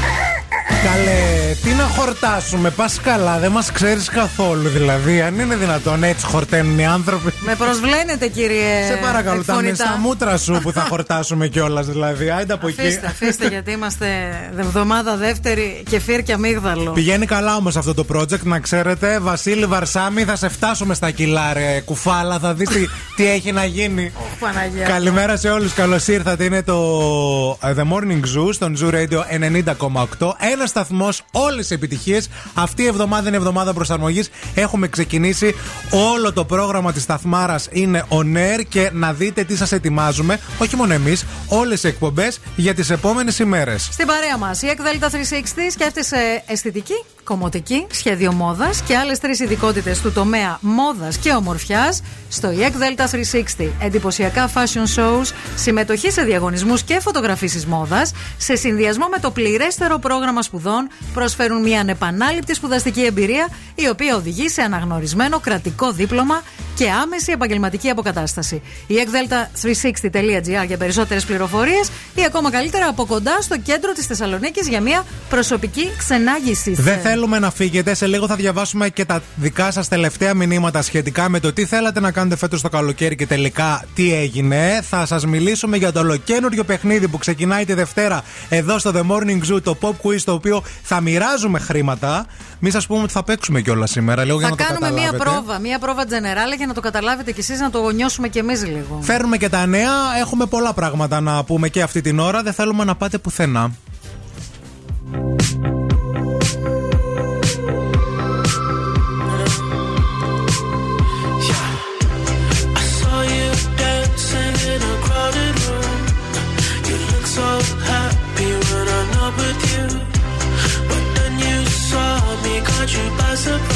Καλέ, τι να χορτάσουμε, πα καλά, δεν μας ξέρεις καθόλου δηλαδή. Αν είναι δυνατόν έτσι χορταίνουν οι άνθρωποι. Με προσβλένετε, κύριε. Σε παρακαλώ, τα εκφωνητά. στα μούτρα σου που θα χορτάσουμε κιόλας δηλαδή. Άιντε από εκεί. Αφήστε, αφήστε, γιατί είμαστε εβδομάδα δεύτερη και φύρ και αμύγδαλο. Πηγαίνει καλά όμως αυτό το project, να ξέρετε. Βασίλη Βαρσάμι, θα σε φτάσουμε στα κιλά, ρε κουφάλα. Θα δεις τι, τι έχει να γίνει. Παναγία. Καλημέρα σε όλους. Καλώς ήρθατε. Είναι το ε, The Morning Zoo στον Zoo Radio 90,8. Ένας σταθμός, όλες οι επιτυχίες. Αυτή η εβδομάδα είναι εβδομάδα προσαρμογής. Έχουμε ξεκινήσει. Όλο το πρόγραμμα της σταθμάρας είναι on air και να δείτε τι σας ετοιμάζουμε. Όχι μόνο εμείς, όλες οι εκπομπές για τις επόμενες ημέρες. Στην παρέα μας, η ΕΚΔΕΛΤΑ 360 σκέφτεσαι αισθητική, κομμωτική, σχέδιο μόδας και άλλες τρεις ειδικότητες του τομέα μόδας και ομορφιάς στο EEC Delta 360. Εντυπωσιακά fashion shows, συμμετοχή σε διαγωνισμούς και φωτογραφίσει μόδας, σε συνδυασμό με το πληρέστερο πρόγραμμα σπουδών, προσφέρουν μια ανεπανάληπτη σπουδαστική εμπειρία, η οποία οδηγεί σε αναγνωρισμένο κρατικό δίπλωμα και άμεση επαγγελματική αποκατάσταση. Η ekdelta360.gr για περισσότερες πληροφορίες ή ακόμα καλύτερα από κοντά στο κέντρο της Θεσσαλονίκης για μια προσωπική ξενάγηση. Δεν θέλουμε να φύγετε. Σε λίγο θα διαβάσουμε και τα δικά σας τελευταία μηνύματα σχετικά με το τι θέλατε να κάνετε φέτος το καλοκαίρι και τελικά τι έγινε. Θα σας μιλήσουμε για το ολοκένουργιο παιχνίδι που ξεκινάει τη Δευτέρα εδώ στο The Morning Zoo, το Pop Quiz, το οποίο θα μοιράζουμε χρήματα. Μην σας πούμε ότι θα παίξουμε κιόλας σήμερα, λίγο για Θα να το κάνουμε μία καταλάβετε. πρόβα, μία πρόβα τζενεράλα για να το καταλάβετε κι εσείς, να το νιώσουμε κι εμείς λίγο. Φέρνουμε και τα νέα. Έχουμε πολλά πράγματα να πούμε και αυτή την ώρα. Δεν θέλουμε να πάτε πουθενά. You by surprise.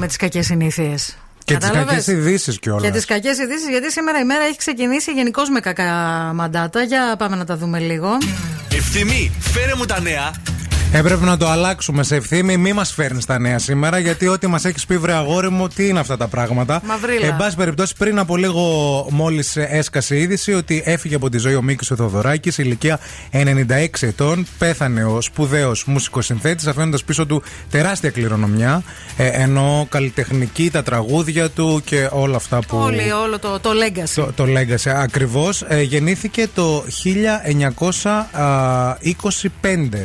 Με τις κακές συνήθειες. Και τις κακές ειδήσεις κιόλας. Και τις κακές ειδήσεις, γιατί σήμερα η μέρα έχει ξεκινήσει γενικώς με κακά μαντάτα. Για πάμε να τα δούμε λίγο. Ευθυμή, φέρε μου τα νέα. Έπρεπε να το αλλάξουμε σε ευθύμη. Μη μας φέρνεις τα νέα σήμερα, γιατί ό,τι μας έχεις πει, βρε αγόρι μου, τι είναι αυτά τα πράγματα. Μαυρίλα. Εν πάση περιπτώσει, πριν από λίγο, μόλις έσκασε η είδηση ότι έφυγε από τη ζωή ο Μίκης ο Θοδωράκη, σε ηλικία 96 ετών. Πέθανε ο σπουδαίος μουσικοσυνθέτη, αφήνοντας πίσω του τεράστια κληρονομιά. Ε, ενώ καλλιτεχνική, τα τραγούδια του και όλα αυτά που. Όλοι, όλο το, το legacy. Το, το Legacy, ακριβώς. Ε, γεννήθηκε το 1925.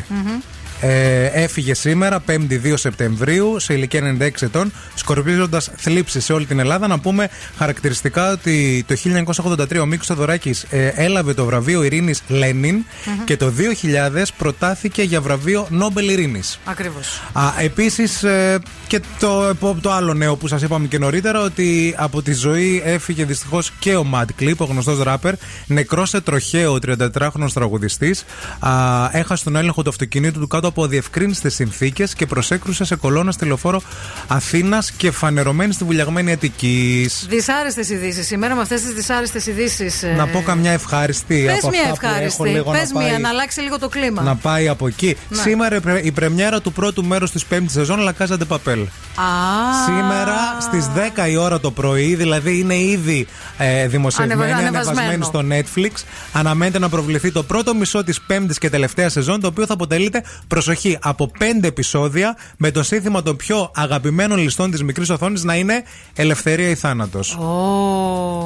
Μμμ. Ε, έφυγε σήμερα, 5η 2 Σεπτεμβρίου, σε ηλικία 96 ετών, σκορπίζοντας θλίψη σε όλη την Ελλάδα. Να πούμε χαρακτηριστικά ότι το 1983 ο Μίκος Θοδωράκη ε, έλαβε το βραβείο Ειρήνης Λένιν και το 2000 προτάθηκε για βραβείο Νόμπελ Ειρήνης. Ακριβώς. Επίσης και το, επό- το άλλο νέο που σας είπαμε και νωρίτερα, ότι από τη ζωή έφυγε δυστυχώς και ο Mad Clip, ο γνωστός ράπερ, νεκρός σε τροχαίο 34χρονο τραγουδιστής. Έχασε τον έλεγχο του αυτοκινήτου του κάτω κάτω από διευκρίνηστε συνθήκες και προσέκρουσες σε κολόνα στη λεωφόρο Αθήνας και φανερωμένη στη βουλιαγμένη Αττικής. Δυσάρεστες ειδήσεις. Σήμερα με αυτές τις δυσάρεστες ειδήσεις. Να πω καμιά ευχάριστή Πες από μια αυτά που έχω ευχάριστη. λίγο Πες να πάει, μια, να αλλάξει λίγο το κλίμα. να πάει από εκεί. Ναι. Σήμερα η πρε- η πρεμιέρα του πρώτου μέρους της πέμπτης σεζόν La Casa de Papel. Α, Σήμερα στις 10 η ώρα το πρωί, δηλαδή είναι ήδη ε, δημοσιευμένη, Ανεβα- ανεβασμένη ανεβασμένο. στο Netflix. Αναμένεται να προβληθεί το πρώτο μισό της πέμπτης και τελευταία σεζόν, το οποίο θα αποτελείται, προσοχή, από 5 επεισόδια με το σύνθημα των πιο αγαπημένων ληστών της μικρής οθόνης να είναι Ελευθερία ή Θάνατος. Ω.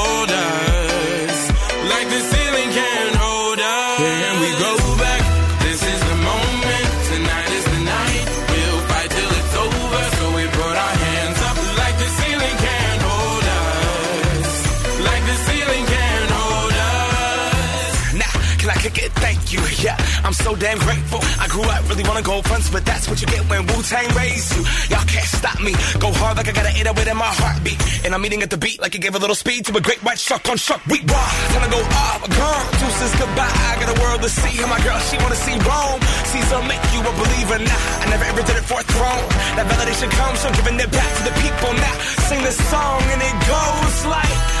so damn grateful. I grew up really wanna go fronts, but that's what you get when Wu Tang raised you. Y'all can't stop me. Go hard like I gotta an 808 in my heartbeat. And I'm eating at the beat like it gave a little speed to a great white shark on shark. We raw. Time to go off. Gone. Deuces goodbye. I got a world to see. And my girl, she wanna see Rome. Caesar make you a believer. Nah, I never ever did it for a throne. That validation comes from giving it back to the people. Now, sing this song and it goes like.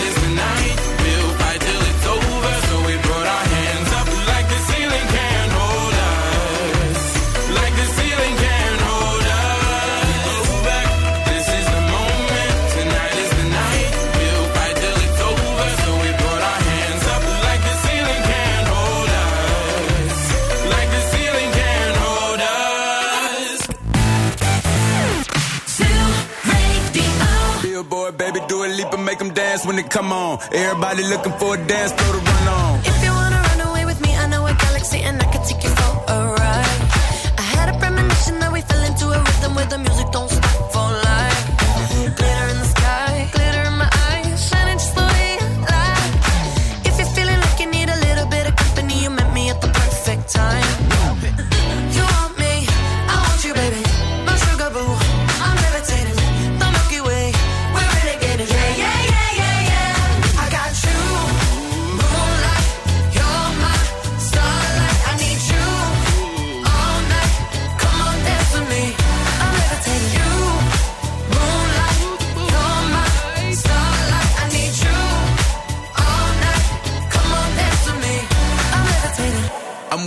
leap and make them dance when they come on. Everybody looking for a dance floor to run on. If you wanna run away with me, I know a galaxy and I can take you for a ride. I had a premonition that we fell into a rhythm where the music don't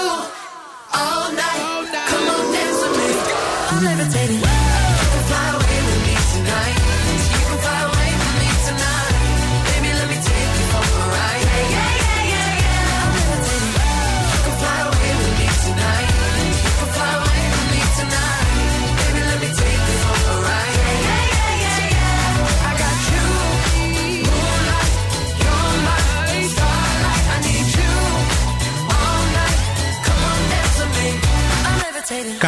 You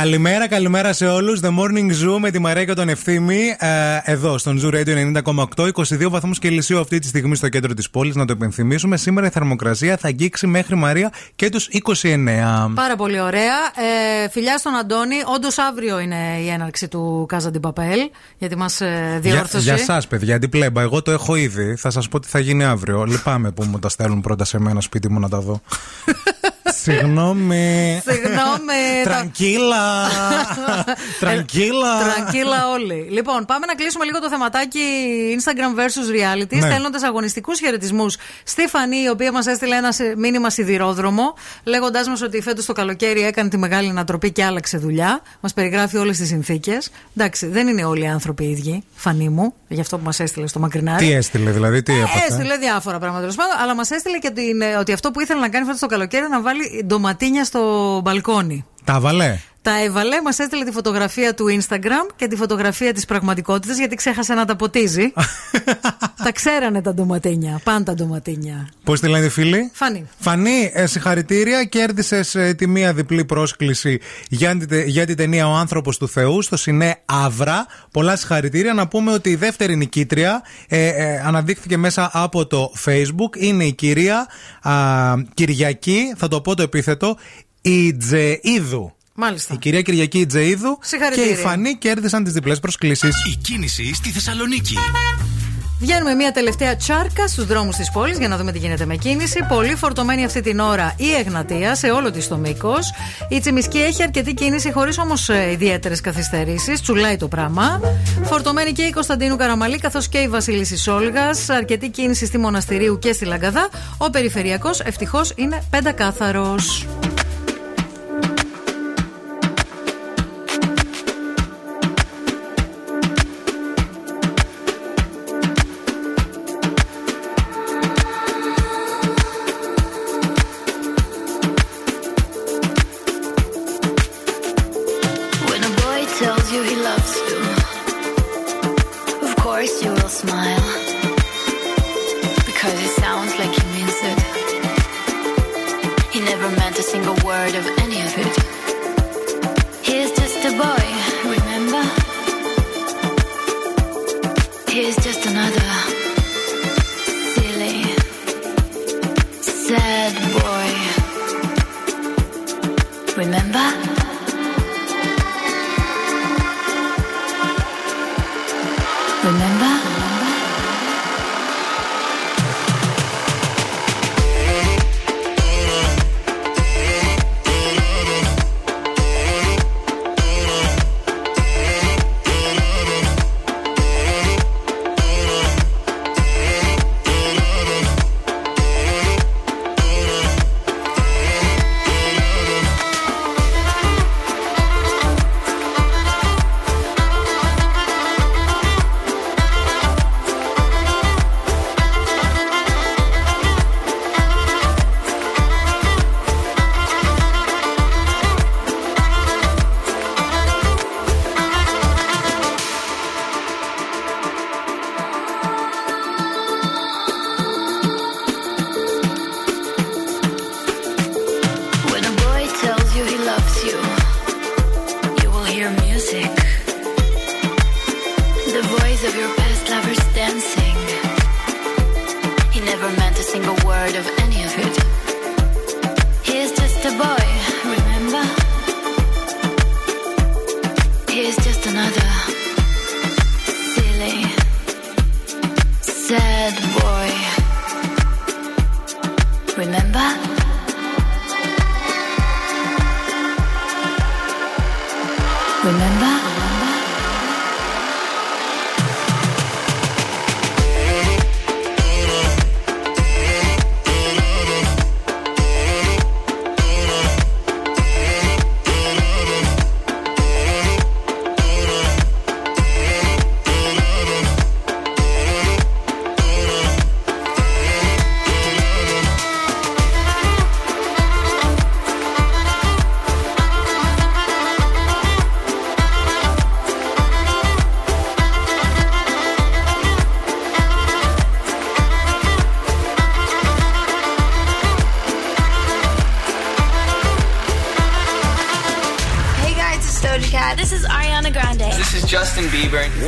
Καλημέρα, καλημέρα σε όλους. The Morning Zoo με τη Μαρία και τον Ευθύμη. Ε, εδώ, στον Zoo Radio 90,8. 22 βαθμούς Κελσίου αυτή τη στιγμή στο κέντρο της πόλης. Να το υπενθυμίσουμε. Σήμερα η θερμοκρασία θα αγγίξει μέχρι Μαρία και τους 29. Πάρα πολύ ωραία. Ε, φιλιά στον Αντώνη. Όντως αύριο είναι η έναρξη του Κάζα Παπέλ, γιατί μας ε, Για, διόρθωσε. για εσά, παιδιά, αντιπλέμπα. Εγώ το έχω ήδη. Θα σας πω τι θα γίνει αύριο. Λυπάμαι που μου τα στέλνουν πρώτα σε μένα σπίτι μου να τα δω. Συγγνώμη. Συγγνώμη. τα- Τρανκίλα. Τρανκίλα. Τρανκίλα όλοι. Λοιπόν, πάμε να κλείσουμε λίγο το θεματάκι Instagram versus reality, Ναι. στέλνοντας αγωνιστικούς χαιρετισμούς στη Φανή, η οποία μας έστειλε ένα σε- μήνυμα σιδηρόδρομο, λέγοντάς μας ότι φέτος το καλοκαίρι έκανε τη μεγάλη ανατροπή και άλλαξε δουλειά. Μας περιγράφει όλες τις συνθήκες. Εντάξει, δεν είναι όλοι οι άνθρωποι οι ίδιοι, Φανή μου, γι' αυτό που μας έστειλε στο μακρινάρι. Τι έστειλε, δηλαδή, τι έπαθε; Έστειλε διάφορα πράγματα τέλος πάντων, αλλά μας έστειλε και την, ε, ότι αυτό που ήθελε να κάνει φέτος το καλοκαίρι να βάλει ντοματίνια στο μπαλκόνι. Τα βαλέ. Τα έβαλε, μας έστειλε τη φωτογραφία του Instagram και τη φωτογραφία της πραγματικότητας γιατί ξέχασε να τα ποτίζει. τα ξέρανε τα ντοματίνια. Πάντα ντοματίνια. Πώς τη λένε οι φίλοι; Φανή. Φανή, ε, συγχαρητήρια. Κέρδισες τη μία διπλή πρόσκληση για, την τε- για την ταινία Ο άνθρωπος του Θεού στο Σινέ Αύρα. Πολλά συγχαρητήρια. Να πούμε ότι η δεύτερη νικήτρια ε, ε, αναδείχθηκε μέσα από το Facebook. Είναι η κυρία α, Κυριακή, θα το πω το επίθετο, Ιτζεΐδου. Μάλιστα. Η κυρία Κυριακή Ιτζεΐδου και Συγχαρητήρια. η Φανή κέρδισαν τις διπλές προσκλήσεις. Η κίνηση στη Θεσσαλονίκη. Βγαίνουμε μια τελευταία τσάρκα στους δρόμους της πόλης για να δούμε τι γίνεται με κίνηση. Πολύ φορτωμένη αυτή την ώρα η Εγνατία σε όλο της το μήκος. Η Τσιμισκή έχει αρκετή κίνηση χωρίς όμως ιδιαίτερες καθυστερήσεις. Τσουλάει το πράγμα. Φορτωμένη και η Κωνσταντίνου Καραμαλή καθώς και η Βασίλισσα Σόλγα. Αρκετή κίνηση στη Μοναστηρίου και στη Λαγκαδά. Ο περιφερειακός ευτυχώς είναι πεντακάθαρος.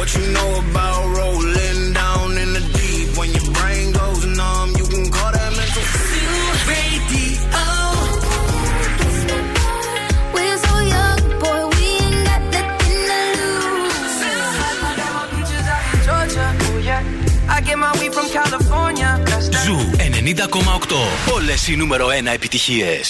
What you know about rolling down in the deep? When your brain goes numb, you can call that mental freak. Ζου 90,8. Όλε οι νούμερο 1 επιτυχίε.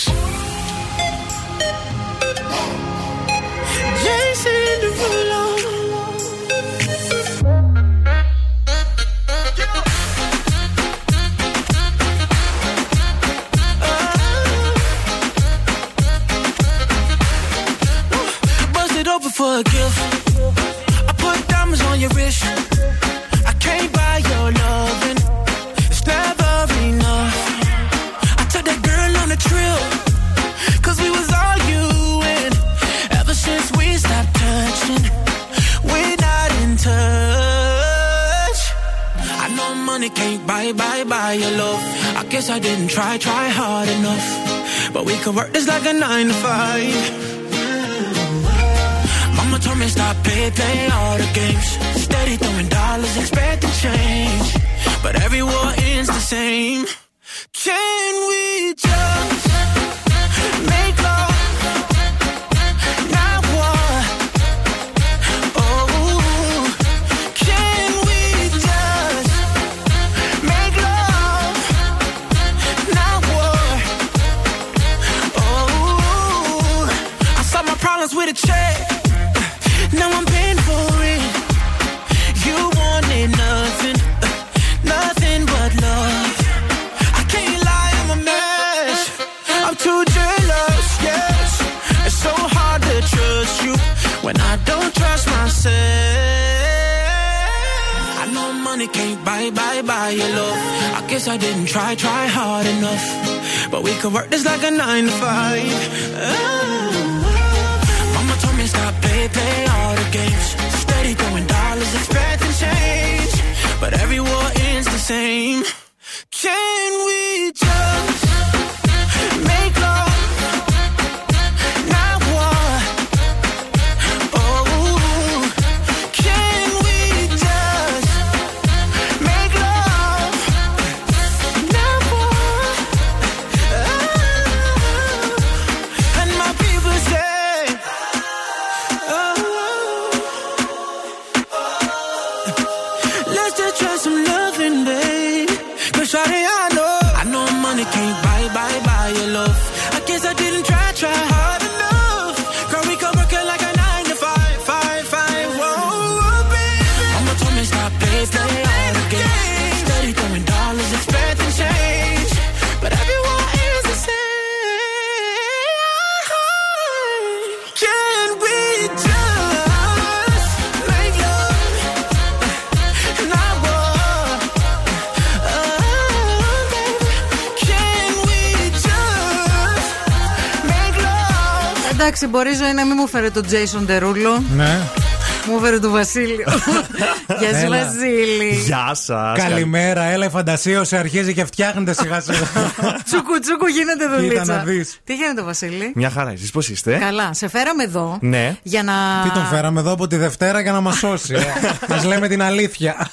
Μπορεί να μην μου φέρε τον Τζέισον Τερούλο. Ναι. Μου φέρε τον Βασίλειο. Γεια σα Βασίλη. Γεια σας. Καλημέρα, έλα η φαντασίωση. Αρχίζει και φτιάχνετε σιγά σιγά. τσούκου, τσούκου γίνεται δεις. Τι γίνεται, Βασίλη; Μια χαρά, εσεί πώς είστε; Καλά, σε φέραμε εδώ. Ναι. Για να... Τι τον φέραμε εδώ από τη Δευτέρα για να μας σώσει. Ε. Α λέμε την αλήθεια.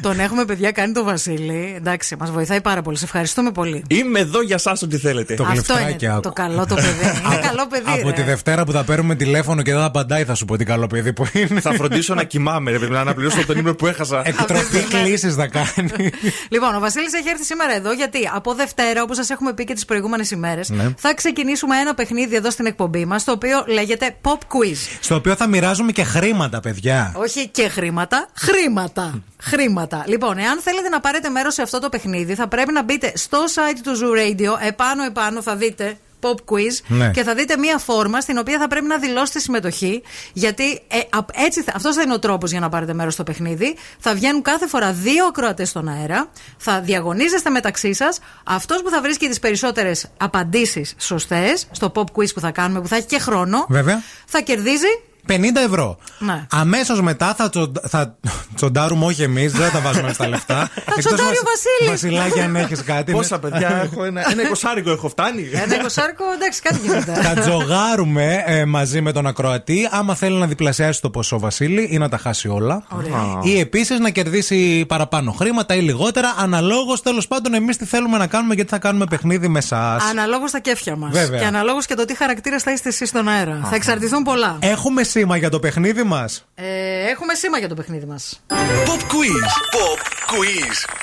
Τον έχουμε, παιδιά, κάνει το Βασίλη. Εντάξει, μας βοηθάει πάρα πολύ. Σε ευχαριστούμε πολύ. Είμαι εδώ για εσά ό,τι θέλετε. Το Αυτό γλυφτράκι είναι άκου. το καλό το παιδί. Είναι καλό παιδί. Από ρε. τη Δευτέρα που θα παίρνουμε τηλέφωνο και δεν θα απαντάει, θα σου πω τι καλό παιδί που είναι. Θα φροντίσω να κοιμάμαι, ρε παιδί, να αναπληρώσω τον ύπνο που έχασα. Εκτροπή κλήσει θα κάνει. Λοιπόν, ο Βασίλης έχει έρθει σήμερα εδώ γιατί από Δευτέρα, όπως σας έχουμε πει και τις προηγούμενες ημέρες, Ναι. θα ξεκινήσουμε ένα παιχνίδι εδώ στην εκπομπή μας, το οποίο λέγεται Pop Quiz. Στο οποίο θα μοιράζουμε και χρήματα, παιδιά. Όχι και χρήματα, χρήματα. Χρήματα. Λοιπόν, εάν θέλετε να πάρετε μέρος σε αυτό το παιχνίδι, θα πρέπει να μπείτε στο site του Zoo Radio. Επάνω-επάνω θα δείτε pop quiz Ναι. και θα δείτε μία φόρμα στην οποία θα πρέπει να δηλώσετε συμμετοχή. Γιατί ε, απ- έτσι, θα- αυτός θα είναι ο τρόπος για να πάρετε μέρος στο παιχνίδι. Θα βγαίνουν κάθε φορά δύο ακροατές στον αέρα. Θα διαγωνίζεστε μεταξύ σας. Αυτός που θα βρίσκει τις περισσότερες απαντήσεις σωστές στο pop quiz που θα κάνουμε, που θα έχει και χρόνο, Βέβαια. θα κερδίζει. 50 ευρώ. Ναι. Αμέσως μετά θα, τσον- θα τσοντάρουμε, όχι εμείς, δεν τα βάζουμε στα λεφτά. Εκτός τσοντάρει μας- ο Βασίλης. Βασιλάκι, αν έχεις κάτι. Πόσα ναι. παιδιά έχω, ένα, ένα εικοσάρικο έχω φτάνει. Ένα εικοσάρικο, εντάξει, κάτι γίνεται. Θα τζογάρουμε ε, μαζί με τον ακροατή. Άμα θέλει να διπλασιάσει το ποσό Βασίλη ή να τα χάσει όλα. Ωραία. Ή επίσης να κερδίσει παραπάνω χρήματα ή λιγότερα. Αναλόγως τέλος πάντων εμείς τι θέλουμε να κάνουμε γιατί θα κάνουμε παιχνίδι με εσά. Αναλόγως τα κέφια μας. Βέβαια. Και αναλόγως και το τι χαρακτήρα θα είστε εσείς στον αέρα. Θα εξαρτηθούν πολλά. Έχουμε σήμα για το παιχνίδι μας; Ε, έχουμε σήμα για το παιχνίδι μας. Pop quiz. Pop quiz.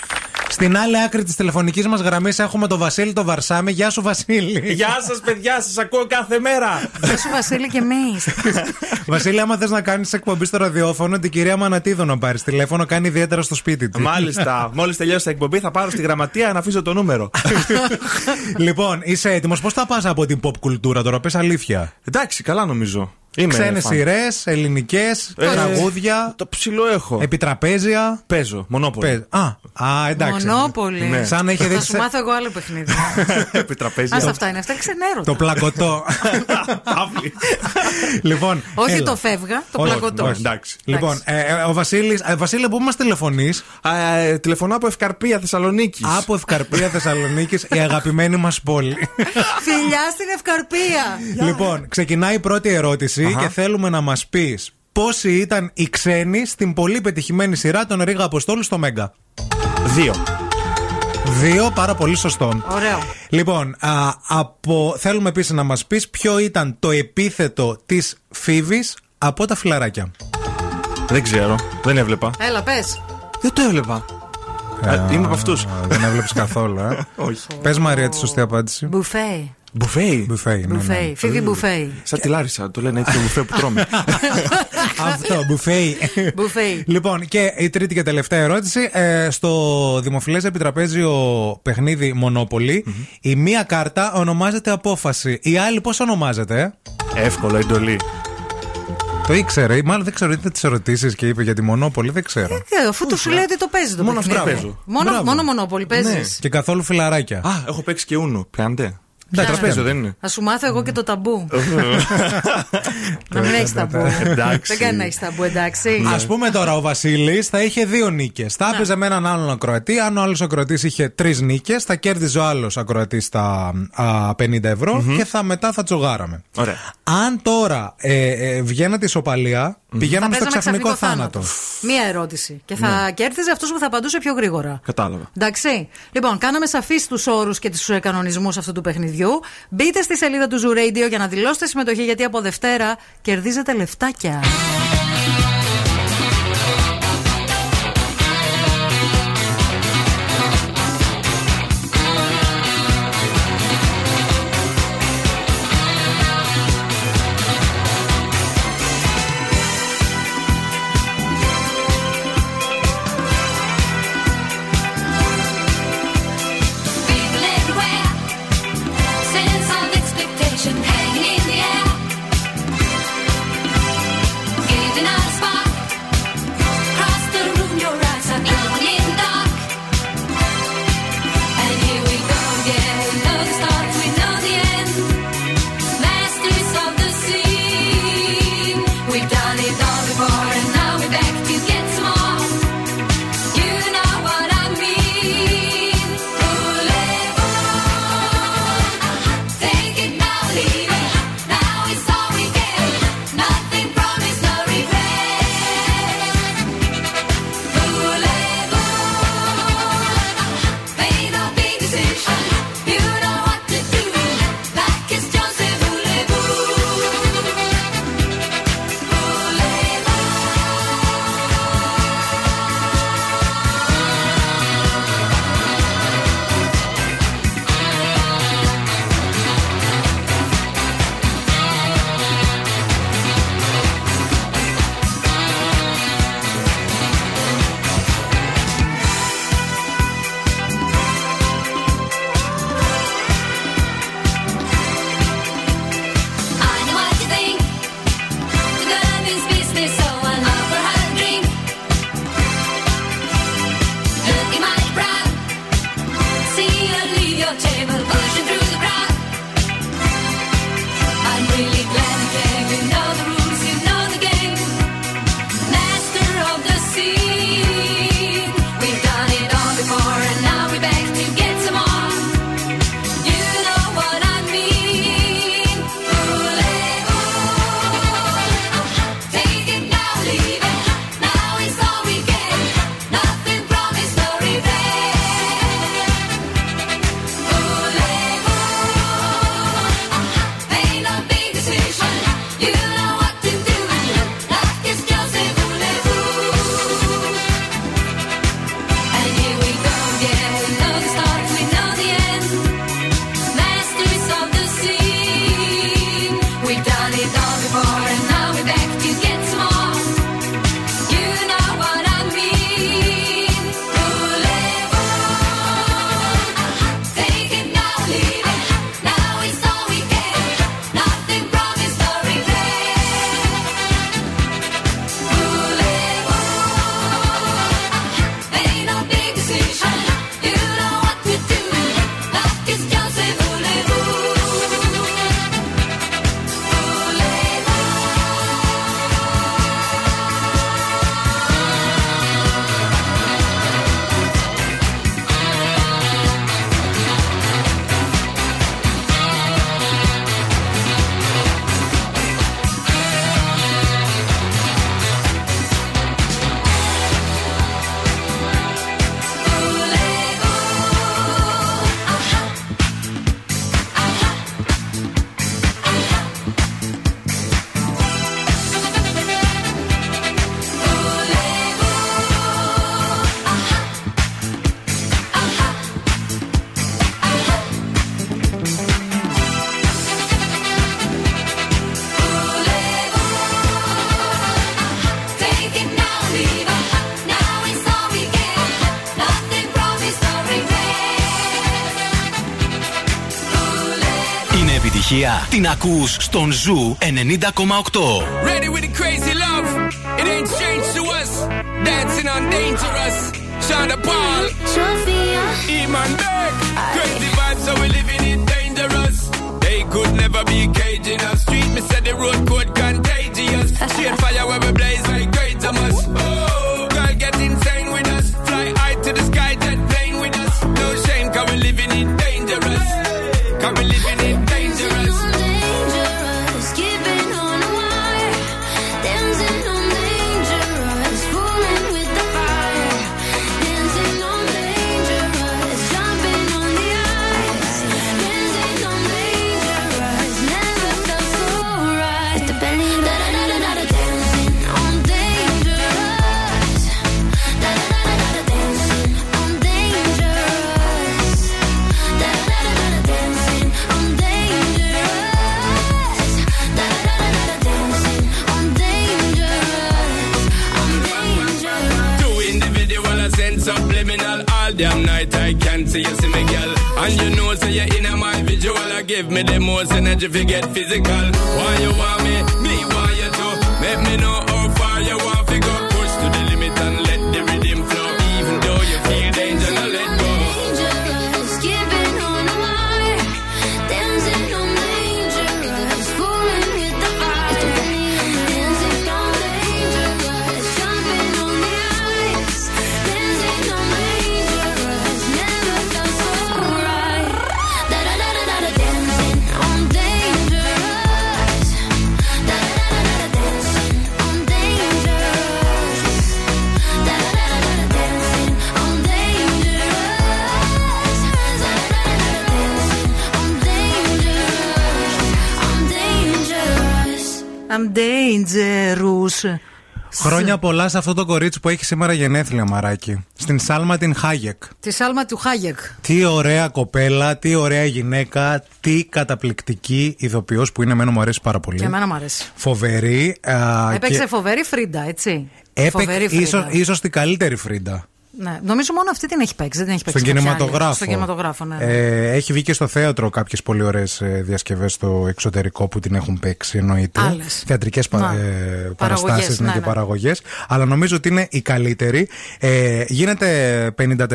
Στην άλλη άκρη της τηλεφωνικής μας γραμμής έχουμε τον Βασίλη τον Βαρσάμι. Γεια σου, Βασίλη. Γεια σας, παιδιά, σας ακούω κάθε μέρα. Γεια σου, Βασίλη, και εμείς. Βασίλη, άμα θες να κάνεις εκπομπή στο ραδιόφωνο, την κυρία Μανατίδου να πάρεις τηλέφωνο, κάνει ιδιαίτερα στο σπίτι της. Μάλιστα. Μόλις τελειώσει η εκπομπή, θα πάρω στη γραμματεία να αφήσω το νούμερο. λοιπόν, είσαι έτοιμος; Πώς θα πας από την pop κουλτούρα τώρα, πες αλήθεια. Εντάξει, καλά νομίζω. Είμαι Ξένες φαν. σειρές, ελληνικές, Ε, τραγούδια, Το ψηλό έχω. επιτραπέζια. Παίζω, μονόπολο. Πες- Α, α, εντάξει. Μονόπολη. Ναι. Σαν να έχει δει Θα σου μάθω εγώ άλλο παιχνίδι. Επιτραπέζια. Α αυτά είναι. Αυτά είναι ξενέρωτα. το πλακωτό. Αύλη. λοιπόν, Όχι έλα. το φεύγα, το Όχι, πλακωτό. όχι, εντάξει. Λοιπόν, ε, ε, ο Βασίλης, ε, Βασίλη, πού μας τηλεφωνείς; Α, ε, Τηλεφωνώ από Ευκαρπία Θεσσαλονίκης. Από Ευκαρπία Θεσσαλονίκης, η αγαπημένη μας πόλη. Φιλιά στην Ευκαρπία. λοιπόν, ξεκινάει η πρώτη ερώτηση Αχα. και θέλουμε να μας πεις πόσοι ήταν οι ξένοι στην πολύ πετυχημένη σειρά των Ρίγα Αποστόλου στο Μέγκα. Δύο. Δύο, πάρα πολύ σωστό. Ωραίο. Λοιπόν, α, από, θέλουμε επίσης να μας πεις ποιο ήταν το επίθετο της Φίβης από τα φιλαράκια. Δεν ξέρω. Δεν έβλεπα. Έλα, πες. Δεν το έβλεπα. Α, Είμαι από αυτούς. Δεν έβλεπες καθόλου, ε. Όχι. Πες Μαρία τη σωστή απάντηση. Μπουφέ. Μπουφέι. Μπουφέι, ναι, ναι. Μπουφέ. Φίβη μπουφέ. Σαν τη Λάρισα, το λένε έτσι το μπουφέ που τρώμε. Αυτό, μπουφέι. Μπουφέ. Λοιπόν, και η τρίτη και τελευταία ερώτηση. Ε, στο δημοφιλές επιτραπέζιο παιχνίδι Μονόπολη, η μία κάρτα ονομάζεται απόφαση. Η άλλη πώς ονομάζεται, ε; Εύκολο, εντολή. Το ήξερε, ή μάλλον δεν ξέρω, είδε τις ερωτήσεις και είπε για τη Μονόπολη, δεν ξέρω. Ε, Αφού του σου λέει ότι το παίζει το Μόνος παιχνίδι. αυτά παίζω. Μόνο, Μπράβο. μόνο μονόπολη παίζεις. Ναι. Και καθόλου φιλαράκια. Α, έχω παίξει και ούνο. Πιάνετε. Εντάξει, Τραπέζιο, πιάνετε. δεν είναι. Θα σου μάθω εγώ και το ταμπού. να μην έχεις ταμπού. Εντάξει. Δεν κάνει να έχεις ταμπού, εντάξει. Α πούμε τώρα, ο Βασίλης θα είχε δύο νίκες. Θα έπαιζε με έναν άλλον ακροατή. Αν ο άλλος ακροατής είχε τρεις νίκες, θα κέρδιζε ο άλλος ακροατής τα α, 50 ευρω και θα, μετά θα τσογάραμε. Ωραία. Αν τώρα ε, ε, βγαίνατε ισοπαλία, πηγαίναμε Θα στο παίζαμε ξαφνικό θάνατο. Μία ερώτηση. Και θα κέρδιζε αυτός που θα απαντούσε πιο γρήγορα. Κατάλαβα. Εντάξει. Λοιπόν, κάναμε σαφείς τους όρους και τους κανονισμούς αυτού του παιχνιδιού. Μπείτε στη σελίδα του Zoo Radio για να δηλώσετε συμμετοχή, γιατί από Δευτέρα κερδίζετε λεφτάκια. Την ακούς στον Ζου 90,8. Ready with the crazy love. It ain't strange to us. Dancing on dangerous. Shonda Paul. Sophia. Iman most energy if you get physical. Why you want me? I'm dangerous. Χρόνια πολλά σε αυτό το κορίτσι που έχει σήμερα γενέθλια, Μαράκι. Στην Σάλμα την Χάγεκ. Τη Σάλμα του Χάγεκ. Τι ωραία κοπέλα, τι ωραία γυναίκα, τι καταπληκτική ηθοποιός που είναι εμένα μου αρέσει πάρα πολύ. Και εμένα μου αρέσει. Φοβερή. α, Έπαιξε και φοβερή Φρίντα, έτσι. έπαιξε Φοβερή Φρίντα. ίσως, ίσως την καλύτερη Φρίντα. Ναι. Νομίζω μόνο αυτή την έχει παίξει. Δεν την έχει παίξει. Στον κάποια άλλη. κινηματογράφο. Στον κινηματογράφο, ναι. ναι. Ε, έχει βγει και στο θέατρο κάποιες πολύ ωραίες διασκευές στο εξωτερικό που την έχουν παίξει, εννοείται. Άλλες. Θεατρικές πα, Να. ε, Παραγωγές, παραστάσεις ναι, και ναι. παραγωγές. Αλλά νομίζω ότι είναι η καλύτερη. Ε, γίνεται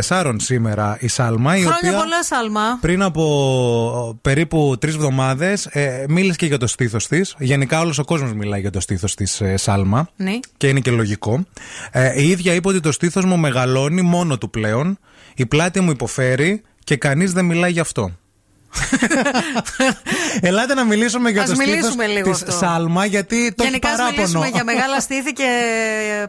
54 σήμερα η Σάλμα, η Χρόνια οποία πολλά, Σάλμα. πριν από περίπου τρεις εβδομάδες ε, μίλησε και για το στήθος της. Γενικά, όλος ο κόσμος μιλάει για το στήθος της ε, Σάλμα. Ναι. Και είναι και λογικό. Ε, η ίδια είπε ότι το στήθος μου μεγαλώνει μόνο του πλέον. Η πλάτη μου υποφέρει και κανείς δεν μιλάει γι' αυτό. Ελάτε να μιλήσουμε για Ας το στήθος μιλήσουμε λίγο της αυτό. Σάλμα γιατί το Γενικά, έχει ας παράπονο. μιλήσουμε για μεγάλα στήθη και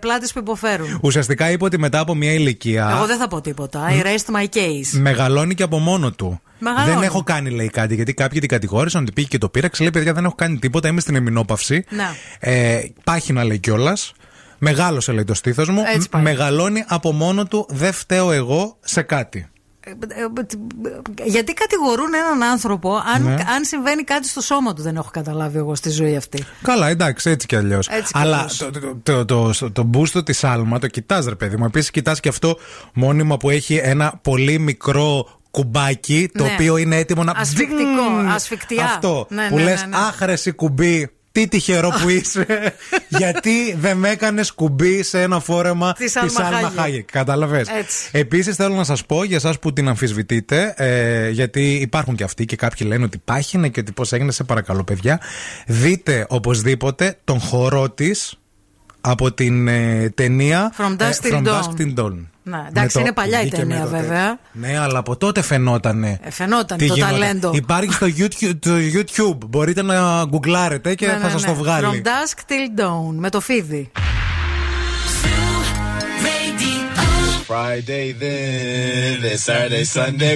πλάτες που υποφέρουν. Ουσιαστικά είπε ότι μετά από μια ηλικία Εγώ δεν θα πω τίποτα. I rest my case. μεγαλώνει και από μόνο του. Μεγαλώνει. Δεν έχω κάνει, λέει κάτι, γιατί κάποιοι την κατηγόρησαν ότι πήγε και το πήραξε. Λέει, παιδιά, δεν έχω κάνει τίποτα, είμαι στην εμινόπαυση. Ναι. Ε, πάχυνα λέει κιόλας. Μεγάλωσε λέει το στήθος μου. Έτσι Μ- πάει. Μεγαλώνει από μόνο του. Δεν φταίω εγώ σε κάτι. Ε, ε, Γιατί κατηγορούν έναν άνθρωπο αν, Ναι. αν συμβαίνει κάτι στο σώμα του, δεν έχω καταλάβει εγώ στη ζωή αυτή. Καλά, εντάξει, έτσι κι αλλιώς. Έτσι κι Αλλά αλλιώς. το, το, το, το, το μπούστο της Άλμα το κοιτάς, ρε παιδί μου. Επίσης, κοιτάς και αυτό μόνιμα που έχει ένα πολύ μικρό κουμπάκι το Ναι. οποίο είναι έτοιμο να. Ασφικτικό, Μπζζζ. ασφικτιά. Αυτό Ναι, που ναι, λες, ναι, ναι. άχρεση κουμπί. Τι τυχερό που είσαι, γιατί δεν με έκανες κουμπί σε ένα φόρεμα Της της Άλμα Άλμα Χάγεκ. Χάγεκ. Κατάλαβες. Έτσι. Επίσης, θέλω να σας πω για εσάς που την αμφισβητείτε, ε, γιατί υπάρχουν και αυτοί και κάποιοι λένε ότι πάχινε και ότι πώς έγινε, σε παρακαλώ, παιδιά. Δείτε οπωσδήποτε τον χορό της από την ε, ταινία From Dusk ε, Till From Dawn. Dusk Till Dawn. Ναι, Με εντάξει, το- είναι παλιά η βγήκε με ταινία, το τέτοιο. βέβαια. Ναι, αλλά από τότε φαινότανε. Ε, φαινόταν τι το γινόταν. ταλέντο. Υπάρχει στο YouTube, το YouTube. Μπορείτε να γκουγκλάρετε και Ναι, θα ναι, σας ναι. το βγάλει. From dusk till dawn. Με το φίδι. Friday then, then Saturday, Sunday.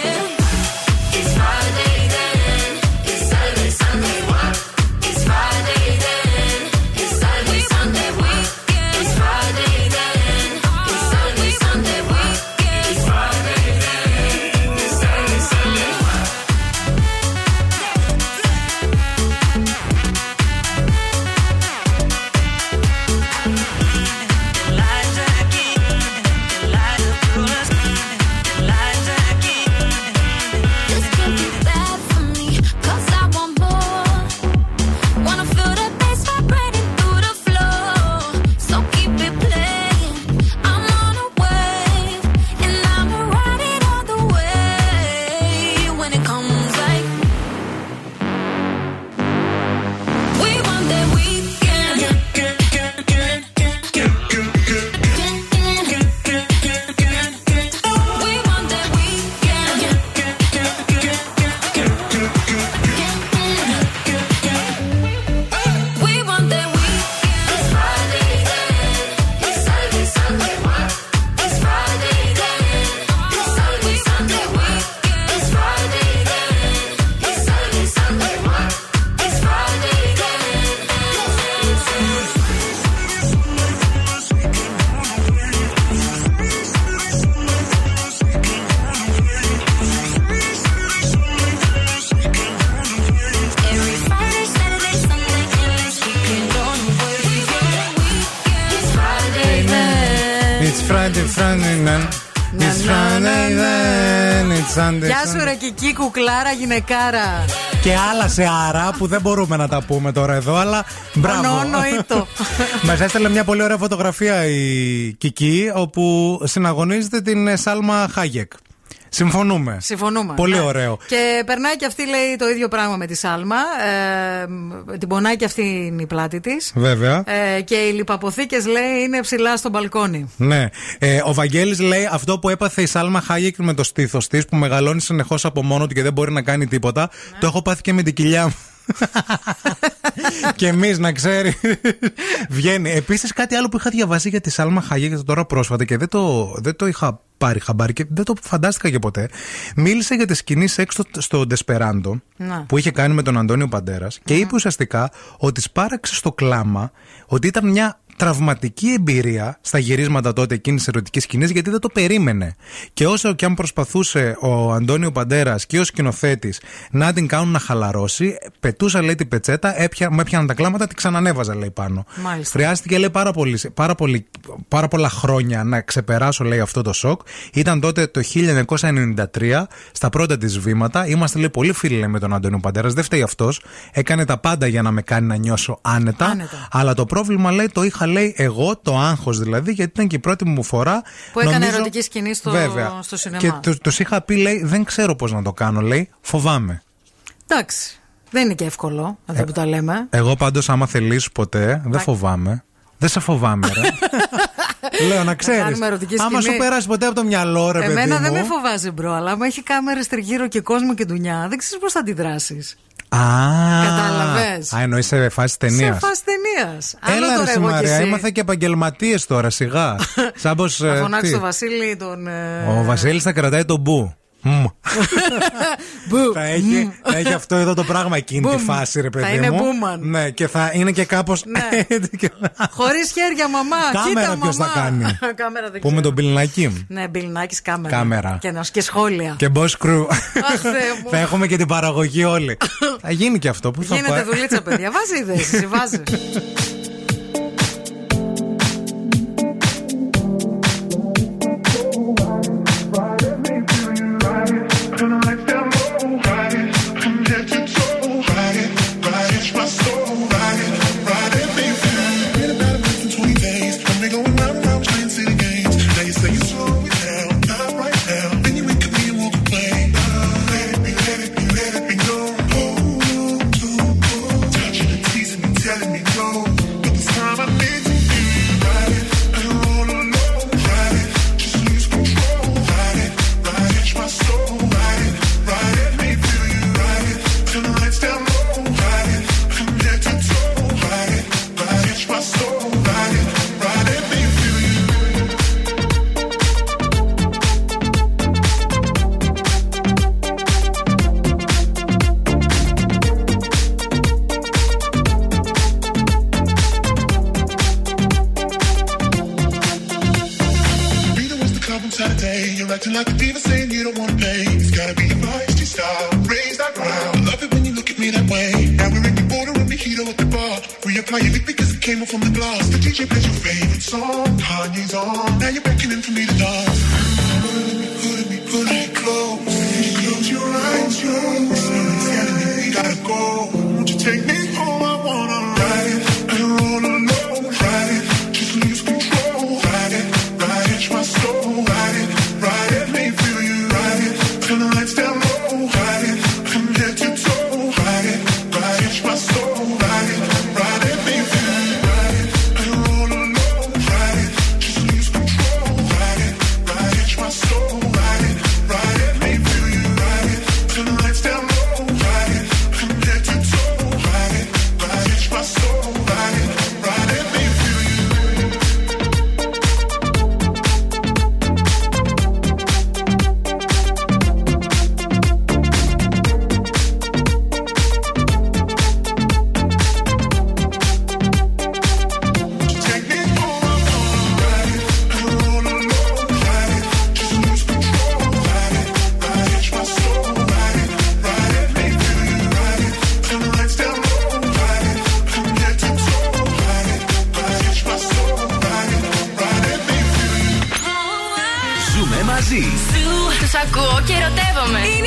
Γεια σου, Sunday. ρε Κική, κουκλάρα, γυναικάρα. Και άλλα σε άρα που δεν μπορούμε να τα πούμε τώρα εδώ, αλλά μπράβο. Ονονοήτο. Μας έστειλε μια πολύ ωραία φωτογραφία η Κική, όπου συναγωνίζεται την ε, Σάλμα Χάγεκ. Συμφωνούμε. Συμφωνούμε. Πολύ ναι. ωραίο. Και περνάει και αυτή, λέει το ίδιο πράγμα με τη Σάλμα. Ε, την πονάει και αυτή είναι η πλάτη της. Βέβαια. Ε, και οι λιπαποθήκες, λέει, είναι ψηλά στο μπαλκόνι. Ναι. Ε, ο Βαγγέλης λέει αυτό που έπαθε η Σάλμα Χάγεκ με το στήθος της, που μεγαλώνει συνεχώς από μόνο του και δεν μπορεί να κάνει τίποτα. Ναι. Το έχω πάθει και με την κοιλιά μου. και εμείς να ξέρει. Βγαίνει. Επίσης, κάτι άλλο που είχα διαβάσει για τη Σάλμα Χάγεκ τώρα πρόσφατα και δεν το, δεν το είχα πάρει χαμπάρι και δεν το φαντάστηκα και ποτέ. Μίλησε για τη σκηνή σεξ στο, στο Ντεσπεράντο Να. που είχε κάνει με τον Αντώνιο Παντέρας και είπε ουσιαστικά ότι σπάραξε στο κλάμα ότι ήταν μια τραυματική εμπειρία στα γυρίσματα τότε εκείνης της ερωτικής σκηνής γιατί δεν το περίμενε. Και όσο και αν προσπαθούσε ο Αντώνιο Παντέρας και ο σκηνοθέτης να την κάνουν να χαλαρώσει, πετούσα λέει την πετσέτα, έπια, με έπιαναν τα κλάματα, την ξανανέβαζα λέει πάνω. Μάλιστα. Χρειάστηκε λέει πάρα, πολύ, πάρα, πολύ, πάρα πολλά χρόνια να ξεπεράσω λέει αυτό το σοκ. Ήταν τότε το 1993 στα πρώτα της βήματα. Είμαστε λέει πολύ φίλοι λέει, με τον Αντώνιο Παντέρας. Δεν φταίει αυτός. Έκανε τα πάντα για να με κάνει να νιώσω άνετα. Άνετα. Αλλά το πρόβλημα λέει το είχα λέει εγώ, το άγχος δηλαδή, γιατί ήταν και η πρώτη μου φορά. Που έκανε νομίζω- ερωτική σκηνή στο, Βέβαια. στο σινεμά. Και του τους είχα πει, λέει, δεν ξέρω πώς να το κάνω, λέει, φοβάμαι. Εντάξει. Δεν είναι και εύκολο, εδώ που τα λέμε. Εγώ πάντως, άμα θελήσω ποτέ, δεν φοβάμαι. Δεν σε φοβάμαι, ρε. Λέω να ξέρεις. κάνουμε ερωτική Άμα σκηνή. σου περάσει ποτέ από το μυαλό, ρε παιδί Εμένα δεν μου. με φοβάζει, bro, αλλά άμα έχει κάμερες τριγύρω και κόσμο και ντουνιά, δεν ξέρεις πώς θα αντιδράσεις. Α, Κατάλαβες. Α, εννοείς σε φάση ταινίας. Σε φάση ταινίας. Έλα, ρε, τώρα εγώ και Μαρία, εσύ. έμαθα και επαγγελματίες τώρα, σιγά. Σαν πως, Θα ε, φωνάξεις τι. τον Βασίλη τον. ε, Ο Βασίλης θα κρατάει τον μπου. Μμ. θα, έχει, θα έχει αυτό εδώ το πράγμα εκείνη τη Μπουμ. φάση, ρε Θα παιδί είναι μου. μπουμαν. Ναι, και θα είναι και κάπω. Χωρίς χέρια, μαμά. Κάμερα Κοίτα, ποιος θα μαμά. κάνει. κάμερα δεν Πούμε ξέρω. τον πιλνάκι. Ναι, μπιλνάκι κάμερα. Κάμερα. Και, να- και σχόλια. Και boss crew. Αχ, Θεέ μου. θα έχουμε και την παραγωγή όλοι. θα γίνει και αυτό. Πού θα Γίνεται πάει. δουλίτσα, παιδιά. Βάζει ιδέες, εσύ βάζεις. και ερωτεύομαι.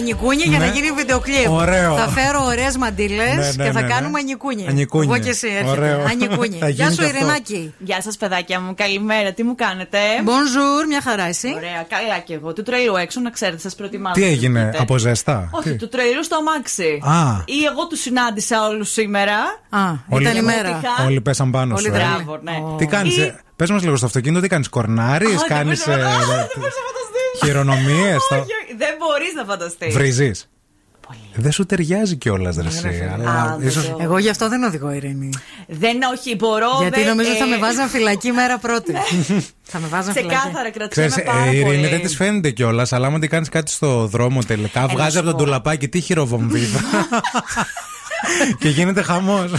ναι. για να γίνει βιντεοκλίπ. Ωραίο. Θα φέρω ωραίε μαντήλε ναι, και θα κάνουμε νικούνια. Εγώ και εσύ έρχεται. Γεια σου, Ειρηνάκη. Γεια σα, παιδάκια μου. Καλημέρα. Τι μου κάνετε. Bonjour, μια χαρά εσύ. Ωραία, καλά κι εγώ. Του τρελού έξω, να ξέρετε, σα προετοιμάζω. Τι έγινε, από ζεστά. Όχι, του τρελού στο αμάξι. Ή εγώ του συνάντησα όλου σήμερα. Α, ήταν η μέρα. Όλοι πέσαν πάνω σου. Τι κάνει. Πε μα λίγο στο αυτοκίνητο, τι κάνει, κορνάρι, κάνει. Χειρονομίε. Όχι, θα φανταστείς. Βρίζεις. Δεν σου ταιριάζει κιόλας, ναι, Εγώ γι' αυτό δεν οδηγώ, Ειρήνη. Δεν, όχι, μπορώ. Γιατί νομίζω ε... θα με ε, βάζαν φυλακή μέρα πρώτη. Ναι. θα με βάζαν φυλακή. Ξεκάθαρα, κρατήσαμε Ξέρεις, πάρα η Ειρήνη δεν της φαίνεται κιόλας, αλλά άμα την κάνεις κάτι στο δρόμο τελικά, βγάζει από τον τουλαπάκι, τι χειροβομβίδα. και γίνεται χαμός.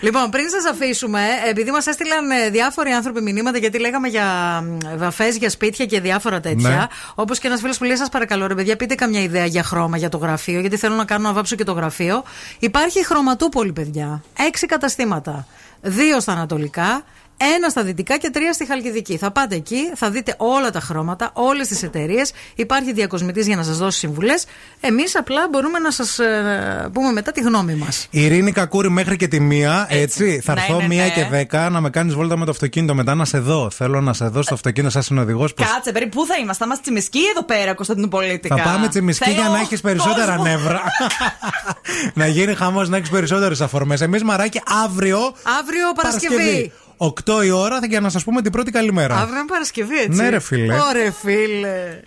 Λοιπόν, πριν σας αφήσουμε, επειδή μας έστειλαν ε, διάφοροι άνθρωποι μηνύματα, γιατί λέγαμε για βαφές, για σπίτια και διάφορα τέτοια. Ναι. Όπως και ένας φίλος που λέει: Σας παρακαλώ, ρε παιδιά, πείτε καμιά ιδέα για χρώμα για το γραφείο, γιατί θέλω να κάνω να βάψω και το γραφείο. Υπάρχει η χρωματούπολη, παιδιά. Έξι καταστήματα. Δύο στα ανατολικά, ένα στα δυτικά και τρία στη Χαλκιδική. Θα πάτε εκεί, θα δείτε όλα τα χρώματα, όλες τις εταιρείες. Υπάρχει διακοσμητής για να σας δώσει συμβουλές. Εμείς απλά μπορούμε να σας πούμε μετά τη γνώμη μας. Η Ειρήνη Κακούρη μέχρι και τη μία, έτσι. Θα Ναι, έρθω ναι, μία ναι. και δέκα να με κάνεις βόλτα με το αυτοκίνητο. Μετά να σε δω. Θέλω να σε δω στο αυτοκίνητο σαν συνοδηγός. Κάτσε, περί, πού θα είμαστε, θα είμαστε τσιμισκοί εδώ πέρα, Κωνσταντινοπολίτικα. Θα πάμε τσιμισκή για Θέλω να έχεις περισσότερα κόσμο. νεύρα. να γίνει χαμός, να έχεις περισσότερες αφορμές. Εμείς μαράκι αύριο. Αύριο Παρασκευή. 8 η ώρα θα για να σας πούμε την πρώτη καλημέρα. Αύριο είναι Παρασκευή, έτσι. Ναι, ρε φίλε. Ωρε φίλε.